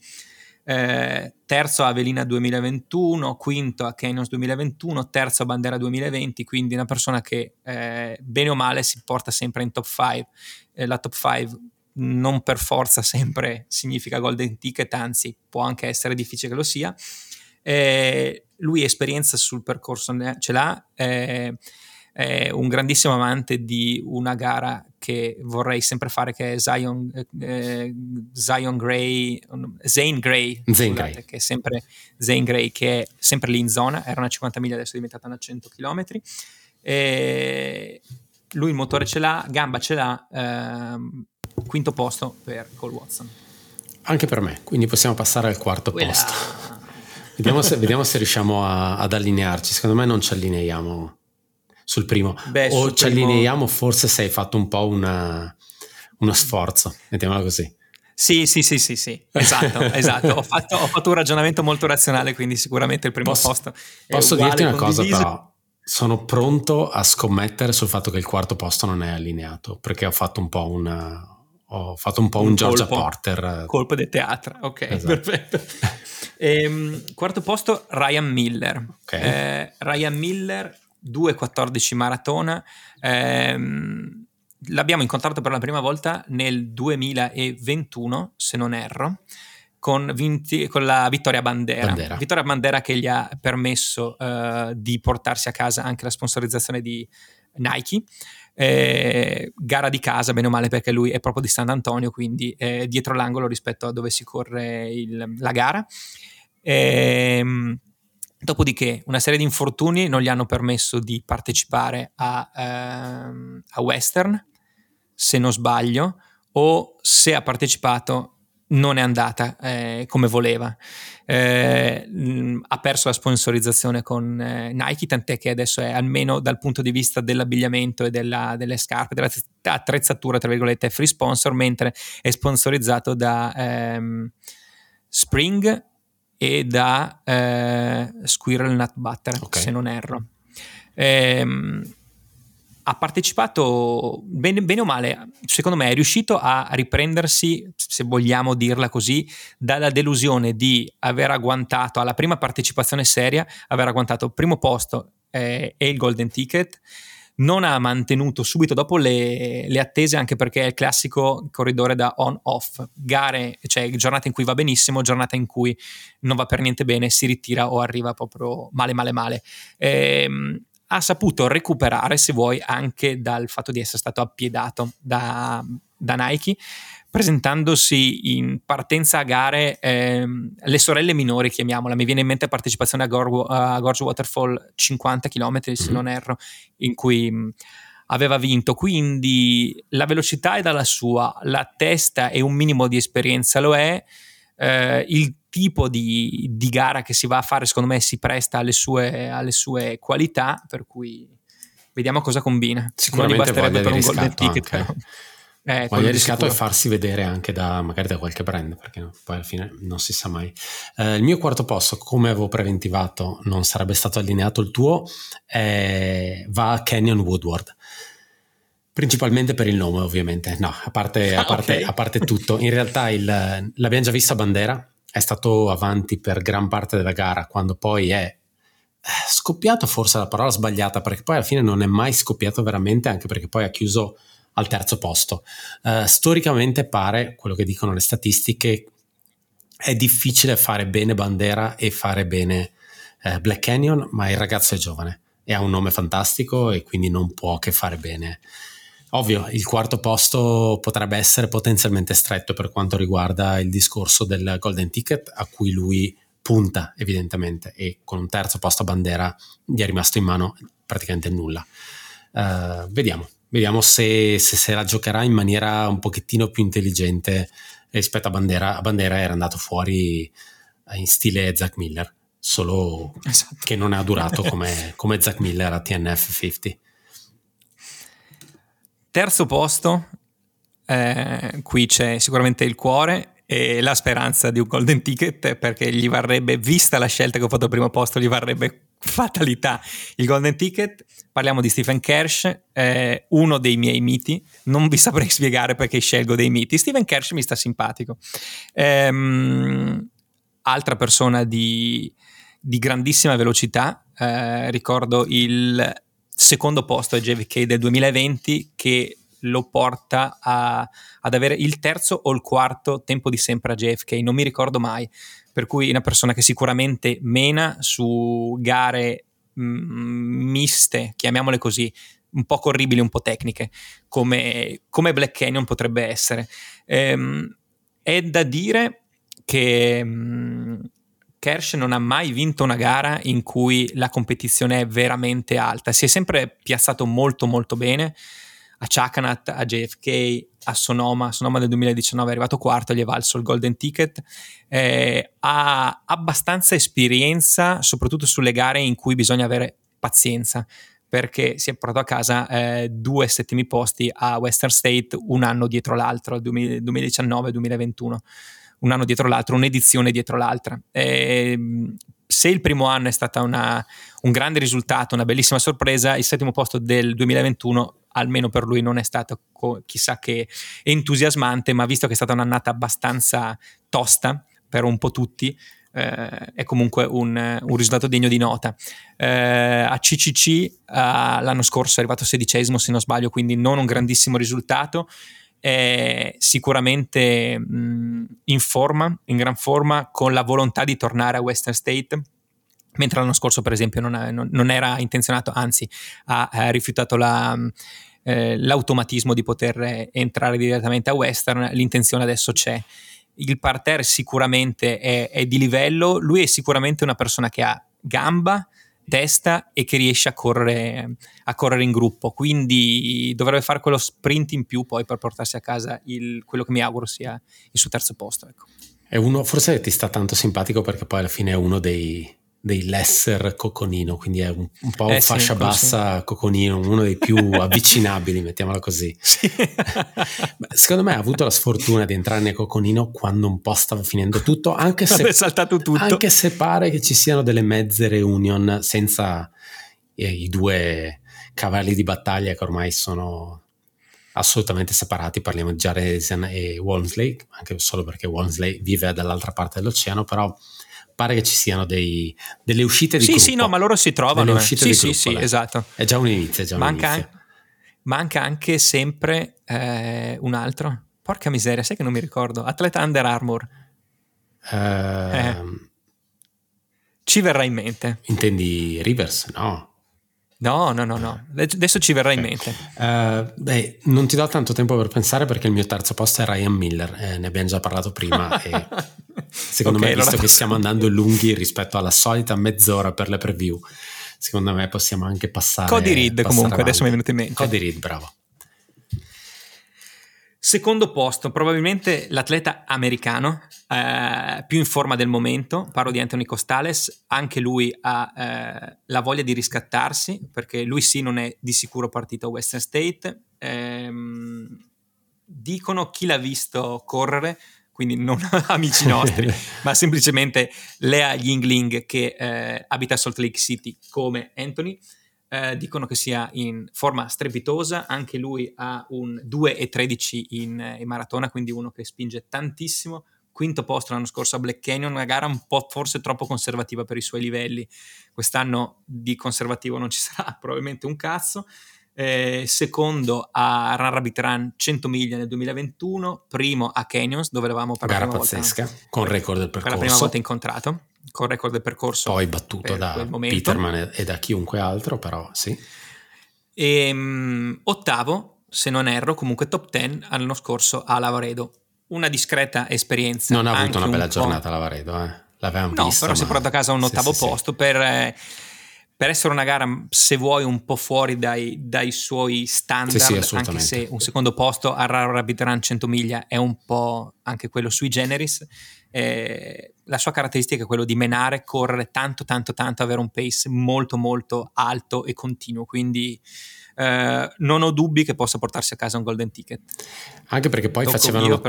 Eh, terzo a Avelina 2021, quinto a Canyons 2021, terzo a Bandera 2020, quindi una persona che eh, bene o male si porta sempre in top 5. Eh, la top 5 non per forza sempre significa golden ticket, anzi può anche essere difficile che lo sia. Eh, lui esperienza sul percorso ce l'ha, eh, è un grandissimo amante di una gara che vorrei sempre fare che è Zion, eh, Zion Gray, Zane Gray, Zane Gray. che è sempre Zane Gray che è sempre lì in zona, era una 50 miglia adesso è diventata una 100 km. E lui il motore ce l'ha, gamba ce l'ha, ehm, quinto posto per Cole Watson. Anche per me, quindi possiamo passare al quarto Quella... posto. Vediamo se, vediamo se riusciamo a, ad allinearci. Secondo me non ci allineiamo sul primo. Beh, o ci primo... allineiamo forse se hai fatto un po' una, uno sforzo, mettiamola così. Sì, sì, sì, sì, sì, esatto, esatto. Ho fatto, ho fatto, un ragionamento molto razionale, quindi sicuramente il primo posso, posto. Posso dirti una condiviso. cosa però, sono pronto a scommettere sul fatto che il quarto posto non è allineato, perché ho fatto un po' una, ho fatto un po' un, un Georgia colpo, Porter. Colpo di teatro, ok, esatto. perfetto. Ehm, quarto posto Ryan Miller. Okay. Eh, Ryan Miller 2.14 maratona. Ehm, l'abbiamo incontrato per la prima volta nel 2021, se non erro, con, vinti, con la Vittoria Bandera. Bandera. Vittoria Bandera che gli ha permesso uh, di portarsi a casa anche la sponsorizzazione di Nike. Eh, gara di casa, bene o male, perché lui è proprio di San Antonio, quindi è dietro l'angolo rispetto a dove si corre il, la gara. Eh, Dopodiché una serie di infortuni non gli hanno permesso di partecipare a, ehm, a Western, se non sbaglio, o se ha partecipato non è andata eh, come voleva. Eh, mh, ha perso la sponsorizzazione con eh, Nike, tant'è che adesso è almeno dal punto di vista dell'abbigliamento e della, delle scarpe, dell'attrezzatura, tra virgolette, free sponsor, mentre è sponsorizzato da ehm, Spring e da eh, Squirrel Nut Butter, okay. se non erro. Ehm, ha partecipato bene, bene, o male, secondo me è riuscito a riprendersi, se vogliamo dirla così, dalla delusione di aver agguantato alla prima partecipazione seria, aver agguantato il primo posto eh, e il golden ticket non ha mantenuto subito dopo le, le, attese anche perché è il classico corridore da on-off, gare, cioè giornate in cui va benissimo, giornate in cui non va per niente bene, si ritira o arriva proprio male male male. Ehm, ha saputo recuperare, se vuoi, anche dal fatto di essere stato appiedato da, da Nike presentandosi in partenza a gare ehm, le sorelle minori, chiamiamola, mi viene in mente partecipazione a, Gor- a Gorge Waterfall 50 km, mm-hmm. se mhm. non erro, in cui mh, aveva vinto, quindi la velocità è dalla sua, la testa e un minimo di esperienza lo è, eh, il tipo di, di, gara che si va a fare secondo me si presta alle sue, alle sue qualità, per cui vediamo cosa combina. Sicuramente non gli basterebbe per un golden ticket. Anche. Eh, Quando rischiato è farsi vedere anche da magari da qualche brand, perché no, poi alla fine non si sa mai. Eh, il mio quarto posto, come avevo preventivato, non sarebbe stato allineato il tuo, eh, va a Canyon Woodward. Principalmente per il nome, ovviamente. No, a parte, a parte, okay. a parte tutto. In realtà il, l'abbiamo già visto a Bandera, è stato avanti per gran parte della gara, quando poi è eh, scoppiato forse la parola sbagliata, perché poi alla fine non è mai scoppiato veramente, anche perché poi ha chiuso al terzo posto. Uh, storicamente pare, quello che dicono le statistiche, è difficile fare bene Bandera e fare bene uh, Black Canyon, ma il ragazzo è giovane e ha un nome fantastico e quindi non può che fare bene. Ovvio, il quarto posto potrebbe essere potenzialmente stretto per quanto riguarda il discorso del Golden Ticket a cui lui punta evidentemente e con un terzo posto a bandera gli è rimasto in mano praticamente nulla. Uh, vediamo, Vediamo se, se, se, la giocherà in maniera un pochettino più intelligente rispetto a Bandera. A Bandera era andato fuori eh, in stile Zack Miller, solo esatto. che non ha durato come, come Zack Miller a TNF 50. Terzo posto, eh, qui c'è sicuramente il cuore e la speranza di un golden ticket perché gli varrebbe, vista la scelta che ho fatto al primo posto, gli varrebbe fatalità il golden ticket. Parliamo di Stephen Kersh, eh, uno dei miei miti. Non vi saprei spiegare perché scelgo dei miti. Stephen Kersh mi sta simpatico. Ehm, altra persona di, di grandissima velocità. Eh, ricordo il secondo posto a JVK del 2020 che lo porta a, ad avere il terzo o il quarto tempo di sempre a JFK, non mi ricordo mai. Per cui una persona che sicuramente mena su gare mm, miste, chiamiamole così, un po' corribili, un po' tecniche, come, come Black Canyon potrebbe essere. Ehm, è da dire che mh, mm, Kersh non ha mai vinto una gara in cui la competizione è veramente alta, si è sempre piazzato molto molto bene a Chakanat, a JFK, a Sonoma, Sonoma del 2019 è arrivato quarto, gli è valso il golden ticket, eh, ha abbastanza esperienza soprattutto sulle gare in cui bisogna avere pazienza perché si è portato a casa eh, due settimi posti a Western State un anno dietro l'altro, 2019-2021 un anno dietro l'altro, un'edizione dietro l'altra. E, ehm, se il primo anno è stato un grande risultato, una bellissima sorpresa, il settimo posto del 2021 almeno per lui non è stato co- chissà che entusiasmante, ma visto che è stata un'annata abbastanza tosta per un po' tutti, eh, è comunque un, un, risultato degno di nota. Eh, a CCC eh, l'anno scorso è arrivato sedicesimo se non sbaglio, quindi non un grandissimo risultato. È sicuramente mh, in forma, in gran forma, con la volontà di tornare a Western State mentre l'anno scorso per esempio non, non, non era intenzionato, anzi ha, ha rifiutato la, eh, l'automatismo di poter entrare direttamente a western, l'intenzione adesso c'è. Il parterre sicuramente è, è di livello, lui è sicuramente una persona che ha gamba, testa e che riesce a correre, a correre, in gruppo. Quindi dovrebbe fare quello sprint in più poi per portarsi a casa il, quello che mi auguro sia il suo terzo posto. Ecco. È uno, forse ti sta tanto simpatico perché poi alla fine è uno dei, dei lesser Coconino, quindi è un, un po' eh fascia sì, bassa sì. Coconino, uno dei più avvicinabili, mettiamola così. Sì. Secondo me ha avuto la sfortuna di entrare nel Coconino quando un po' stava finendo tutto, anche se, tutto. Anche se pare che ci siano delle mezze reunion senza eh, i due cavalli di battaglia che ormai sono assolutamente separati, parliamo di Jaresen e Walmsley, anche solo perché Walmsley vive dall'altra parte dell'oceano, però pare che ci siano dei, delle uscite di sì, gruppo. Sì, no, ma loro si trovano. Eh. Sì, sì, gruppo, sì, esatto. È già un inizio, già manca, un inizio. manca anche sempre eh, un altro. Porca miseria, sai che non mi ricordo. Atleta Under Armour. Uh, eh. Ci verrà in mente. Intendi Rivers? No. No, no, no, no. Adesso ci verrà okay. in mente. Uh, beh, non ti do tanto tempo per pensare perché il mio terzo posto è Ryan Miller, eh, ne abbiamo già parlato prima e secondo okay, me, visto allora che stiamo andando lunghi rispetto alla solita mezz'ora per le preview, secondo me possiamo anche passare. Cody Reed passare comunque, avanti. adesso mi è venuto in mente. Cody Reed, bravo. Secondo posto, probabilmente l'atleta americano eh, più in forma del momento, parlo di Anthony Costales, anche lui ha eh, la voglia di riscattarsi, perché lui sì non è di sicuro partito a Western State. Ehm, dicono chi l'ha visto correre, quindi non amici nostri, ma semplicemente Lea Yingling che eh, abita a Salt Lake City come Anthony eh, dicono che sia in forma strepitosa, anche lui ha un 2,13 in, in maratona, quindi uno che spinge tantissimo, quinto posto l'anno scorso a Black Canyon, una gara un po' forse troppo conservativa per i suoi livelli, quest'anno di conservativo non ci sarà probabilmente un cazzo, eh, secondo a Run Rabbit Run 100 miglia nel 2021, primo a Canyons dove eravamo per gara la prima pazzesca, volta, con record del percorso. Per la prima volta incontrato con record del percorso. Poi battuto da Peterman e da chiunque altro, però sì. E, um, ottavo, se non erro, comunque top 10 l'anno scorso a Lavaredo. Una discreta esperienza. Non ha avuto una bella giornata a Lavaredo, eh. L'avevamo no, vista. però si è portato a casa un ottavo sì, posto sì, per, eh, per, essere una gara, se vuoi, un po' fuori dai, dai suoi standard, anche se un secondo posto a Rabbit Run 100 miglia è un po' anche quello sui generis eh, la sua caratteristica è quello di menare, correre tanto, tanto, tanto, avere un pace molto, molto alto e continuo. Quindi eh, non ho dubbi che possa portarsi a casa un golden ticket. Anche perché poi facevano,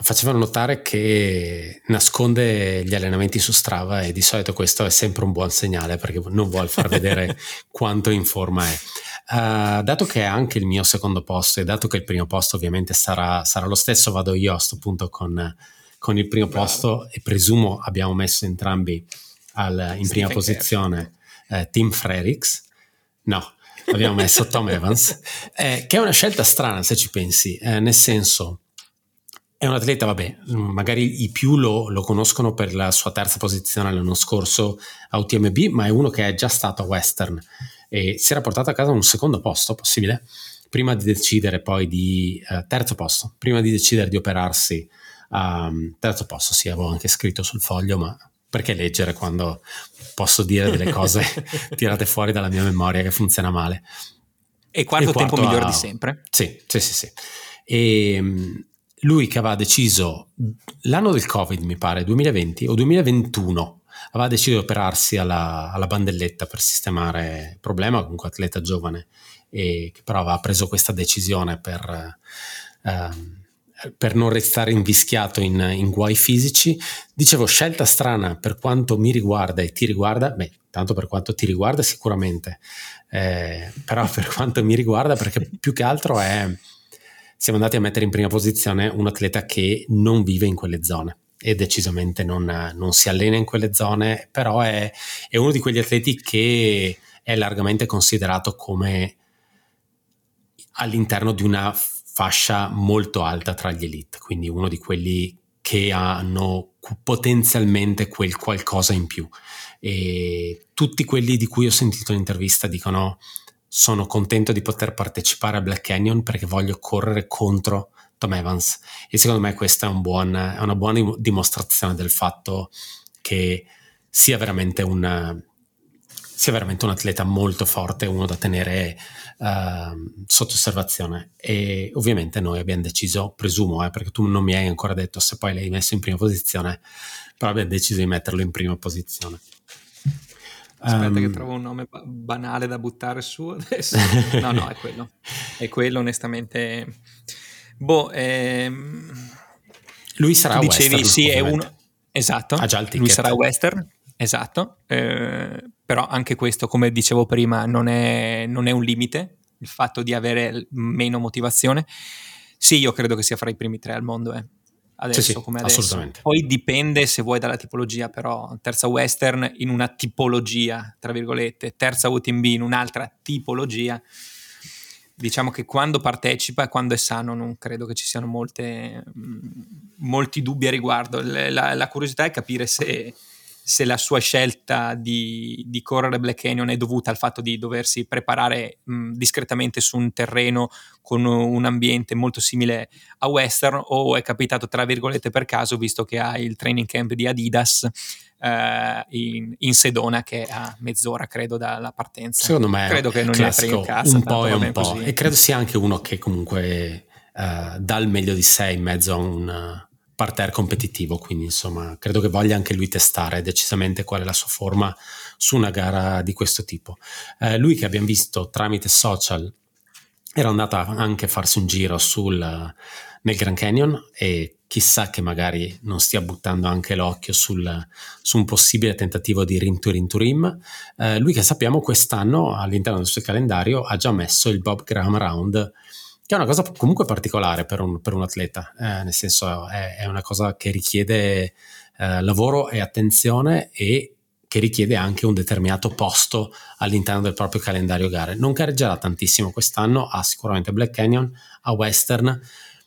facevano, notare che nasconde gli allenamenti su Strava e di solito questo è sempre un buon segnale perché non vuole far vedere quanto in forma è. Uh, dato che è anche il mio secondo posto e dato che il primo posto ovviamente sarà, sarà lo stesso, vado io a questo punto con con il primo Bravo. posto e presumo abbiamo messo entrambi al, in prima posizione eh, Tim Frerix. No, abbiamo messo Tom Evans, eh, che è una scelta strana se ci pensi, eh, nel senso è un atleta, vabbè, magari i più lo, lo, conoscono per la sua terza posizione l'anno scorso a UTMB, ma è uno che è già stato a Western e si era portato a casa un secondo posto possibile, prima di decidere poi di, eh, terzo posto, prima di decidere di operarsi Um, terzo posto, sì, avevo anche scritto sul foglio, ma perché leggere quando posso dire delle cose tirate fuori dalla mia memoria che funziona male? E quarto, quarto tempo migliore di sempre? Sì, sì, sì. sì. E ehm, lui che aveva deciso l'anno del Covid, mi pare, 2020 o 2021, aveva deciso di operarsi alla, alla bandelletta per sistemare il problema, comunque atleta giovane, e che però aveva preso questa decisione per... Um, per non restare invischiato in, in, guai fisici. Dicevo, scelta strana per quanto mi riguarda e ti riguarda, beh, tanto per quanto ti riguarda sicuramente, eh, però per quanto mi riguarda, perché più che altro è, siamo andati a mettere in prima posizione un atleta che non vive in quelle zone e decisamente non, non si allena in quelle zone, però è, è uno di quegli atleti che è largamente considerato come all'interno di una fascia molto alta tra gli elite, quindi uno di quelli che hanno potenzialmente quel qualcosa in più. E tutti quelli di cui ho sentito l'intervista dicono sono contento di poter partecipare a Black Canyon perché voglio correre contro Tom Evans e secondo me questa è, un buon, è una buona dimostrazione del fatto che sia veramente un, sia veramente un atleta molto forte, uno da tenere uh, sotto osservazione. E ovviamente noi abbiamo deciso, presumo, eh, perché tu non mi hai ancora detto se poi l'hai messo in prima posizione, però abbiamo deciso di metterlo in prima posizione. Aspetta um, che ehm, trovo un nome ba- banale da buttare su adesso. No, no, è quello. È quello, onestamente. Boh, ehm... lui sarà tu dicevi, western. Sì, è uno. Esatto. Ha già il ticket. Lui sarà western. Esatto, eh, però anche questo, come dicevo prima, non è, non è, un limite, il fatto di avere meno motivazione. Sì, io credo che sia fra i primi tre al mondo, eh. adesso sì, sì, come adesso. Poi dipende se vuoi dalla tipologia, però terza western in una tipologia, tra virgolette, terza UTMB in un'altra tipologia. Diciamo che quando partecipa e quando è sano non credo che ci siano molte, molti dubbi a riguardo. La, la curiosità è capire se se la sua scelta di, di, correre Black Canyon è dovuta al fatto di doversi preparare mh, discretamente su un terreno con un ambiente molto simile a Western o è capitato tra virgolette per caso visto che ha il training camp di Adidas eh, in, in, Sedona che è a mezz'ora credo dalla partenza. Secondo me credo che non classico, in casa, un po' e un po' così. e credo sia anche uno che comunque uh, dà il meglio di sé in mezzo a un parterre competitivo, quindi insomma credo che voglia anche lui testare decisamente qual è la sua forma su una gara di questo tipo. Eh, lui che abbiamo visto tramite social era andato anche a farsi un giro sul, nel Grand Canyon e chissà che magari non stia buttando anche l'occhio sul, su un possibile tentativo di Rim to Rim to Rim. Eh, lui che sappiamo quest'anno all'interno del suo calendario ha già messo il Bob Graham Round che è una cosa comunque particolare per un, per un atleta, eh, nel senso è, è, una cosa che richiede eh, lavoro e attenzione e che richiede anche un determinato posto all'interno del proprio calendario gare. Non gareggerà tantissimo quest'anno, ha sicuramente Black Canyon, a Western,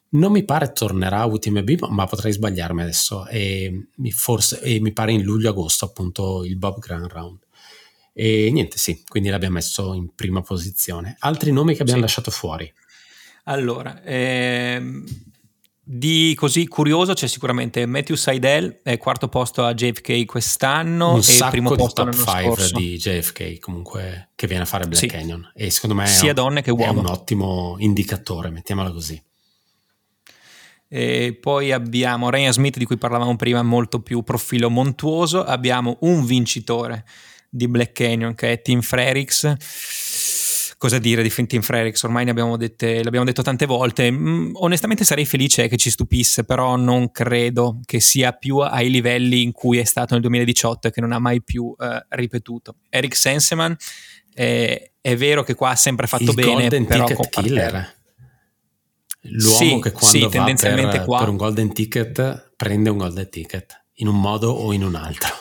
non mi pare tornerà a UTMB, ma potrei sbagliarmi adesso, e mi, forse, e mi pare in luglio-agosto appunto il Bob Grand Round. E niente, sì, quindi l'abbiamo messo in prima posizione. Altri nomi che abbiamo sì. lasciato fuori? Allora, ehm, di così curioso c'è sicuramente Matthew Seidel, è quarto posto a JFK quest'anno un e primo posto top 5 di JFK comunque che viene a fare Black sì. Canyon e secondo me sia è, donne che uomini. è un ottimo indicatore, mettiamola così. E poi abbiamo Ryan Smith di cui parlavamo prima, molto più profilo montuoso. Abbiamo un vincitore di Black Canyon che è Tim Frerix. Cosa dire di Tim Frerix? Ormai ne abbiamo dette, l'abbiamo detto tante volte. Mm, onestamente sarei felice che ci stupisse, però non credo che sia più ai livelli in cui è stato nel 2018 e che non ha mai più eh, ripetuto. Eric Senseman eh, è vero che qua ha sempre fatto Il bene, Golden però Ticket Killer. L'uomo Sì, che quando sì, va tendenzialmente per, qua- per un golden ticket prende un golden ticket in un modo o in un altro.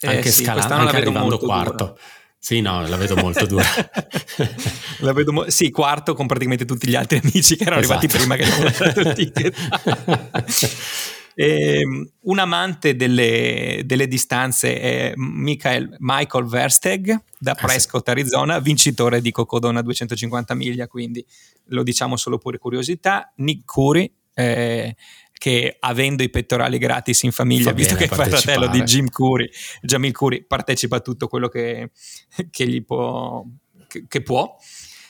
Eh, Anche sì, scalando, anche arrivando quarto. Sì, no, la vedo molto dura. La vedo mo- sì, quarto con praticamente tutti gli altri amici che erano Esatto. arrivati prima che abbiamo lasciato il ticket. Ehm, un amante delle, delle distanze è Michael, Michael Versteg da Ah. Prescott, Arizona, vincitore di Cocodona 250 miglia, quindi lo diciamo solo pure curiosità. Nick Curry, eh, che avendo i pettorali gratis in famiglia, Fa visto che il fratello di. Jim Curry, Jamil Curry partecipa a tutto quello che, che gli può, che, che può.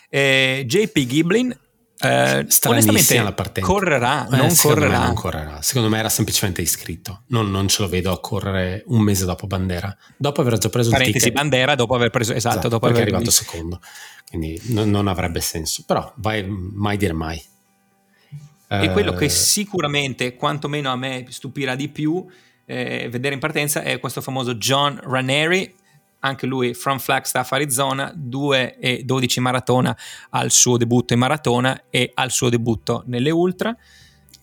Eh, JP Giblin, eh, Stranissima onestamente, la partenza. correrà, Eh, non correrà. non correrà. Secondo me era semplicemente iscritto. Non, non ce lo vedo a correre un mese dopo Bandera. Dopo aver già preso il Parentesi, ticket. bandera dopo aver preso, esatto, Esatto, dopo è aver arrivato secondo. Quindi non, non avrebbe senso. Però vai, mai dire mai. E quello che Eh, sicuramente, quantomeno a me stupirà di più, eh, vedere in partenza è questo famoso John Ranieri, anche lui from Flagstaff, Arizona, 2 e 12 maratona al suo debutto in maratona e al suo debutto nelle ultra.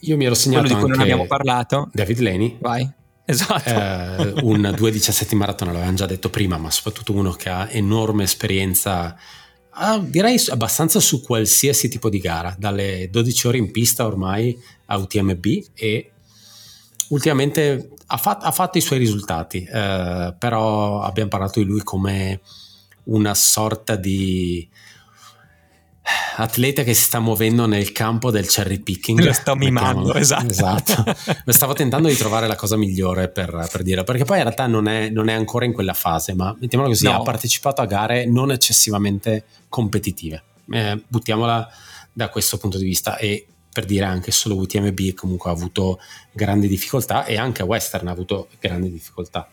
Io mi ero segnato Quello di cui non abbiamo parlato. David Leni. Vai. Esatto. eh, un 2.17 maratona, l'avevamo già detto prima, ma soprattutto uno che ha enorme esperienza, ah, direi abbastanza su qualsiasi tipo di gara, dalle 12 ore in pista ormai a UTMB e ultimamente ha, fat- ha fatto i suoi risultati, eh, però abbiamo parlato di lui come una sorta di atleta che si sta muovendo nel campo del cherry picking. Lo sto mimando, esatto. esatto. Stavo tentando di trovare la cosa migliore per, per dire, perché poi in realtà non è, non è ancora in quella fase, ma mettiamola così, No. ha partecipato a gare non eccessivamente competitive. Eh, buttiamola da questo punto di vista e per dire anche solo UTMB comunque ha avuto grandi difficoltà e anche Western ha avuto grandi difficoltà.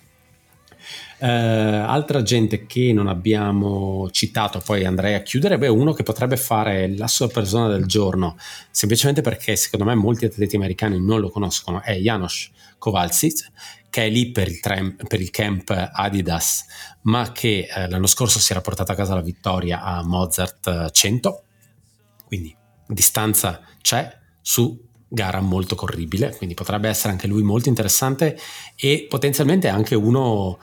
Eh, altra gente che non abbiamo citato, poi andrei a chiudere, beh, uno che potrebbe fare la sua persona del giorno, semplicemente perché secondo me molti atleti americani non lo conoscono, è Janos Kowalczyk, che è lì per il, tram- per il camp Adidas, ma che eh, l'anno scorso si era portato a casa la vittoria a Mozart eh, 100, quindi distanza c'è su gara molto corribile, quindi potrebbe essere anche lui molto interessante e potenzialmente anche uno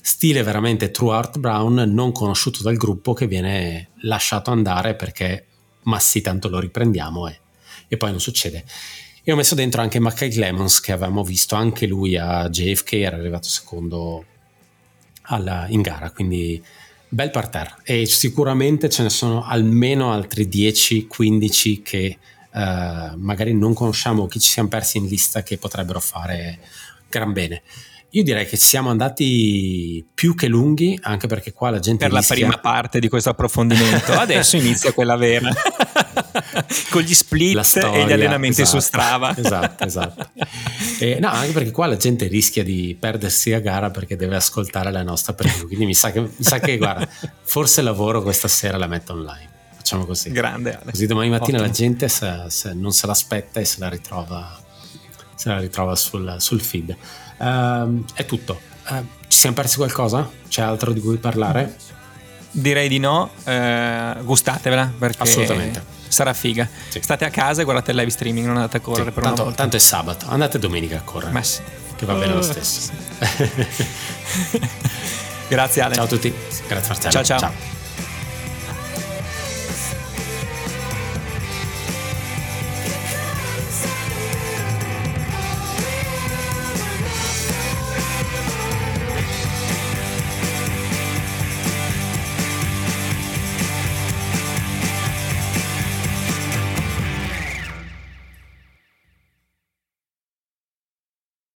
stile veramente True Art Brown non conosciuto dal gruppo che viene lasciato andare perché ma sì tanto lo riprendiamo e, e poi non succede. E ho messo dentro anche Mackay Clemons che avevamo visto anche lui a JFK era arrivato secondo alla- in gara quindi bel parterre. E sicuramente ce ne sono almeno altri 10-15 che eh, magari non conosciamo o che ci siamo persi in lista che potrebbero fare gran bene io direi che siamo andati più che lunghi, anche perché qua la gente per la rischia- prima parte di questo approfondimento. Adesso inizia quella vera. Con gli split la storia, e gli allenamenti esatto, su Strava. Esatto, esatto. E, no, anche perché qua la gente rischia di perdersi a gara perché deve ascoltare la nostra preview. Quindi mi sa che, mi sa che guarda, forse lavoro questa sera la metto online. Facciamo così. Grande Ale. Così domani mattina Ottimo. la gente se- se non se l'aspetta e se la ritrova, se la ritrova sul, sul feed. Ehm, è tutto. Eh, ci siamo persi qualcosa? C'è altro di cui parlare? Direi di no, eh, gustatevela perché Assolutamente. sarà figa. Sì. State a casa e guardate il live streaming, non andate a correre Sì, per una tanto, volta. tanto è sabato, andate domenica a correre. Ma sì. Che va bene lo stesso. Grazie Ale. ciao a tutti, grazie Marcello. Ciao, ciao.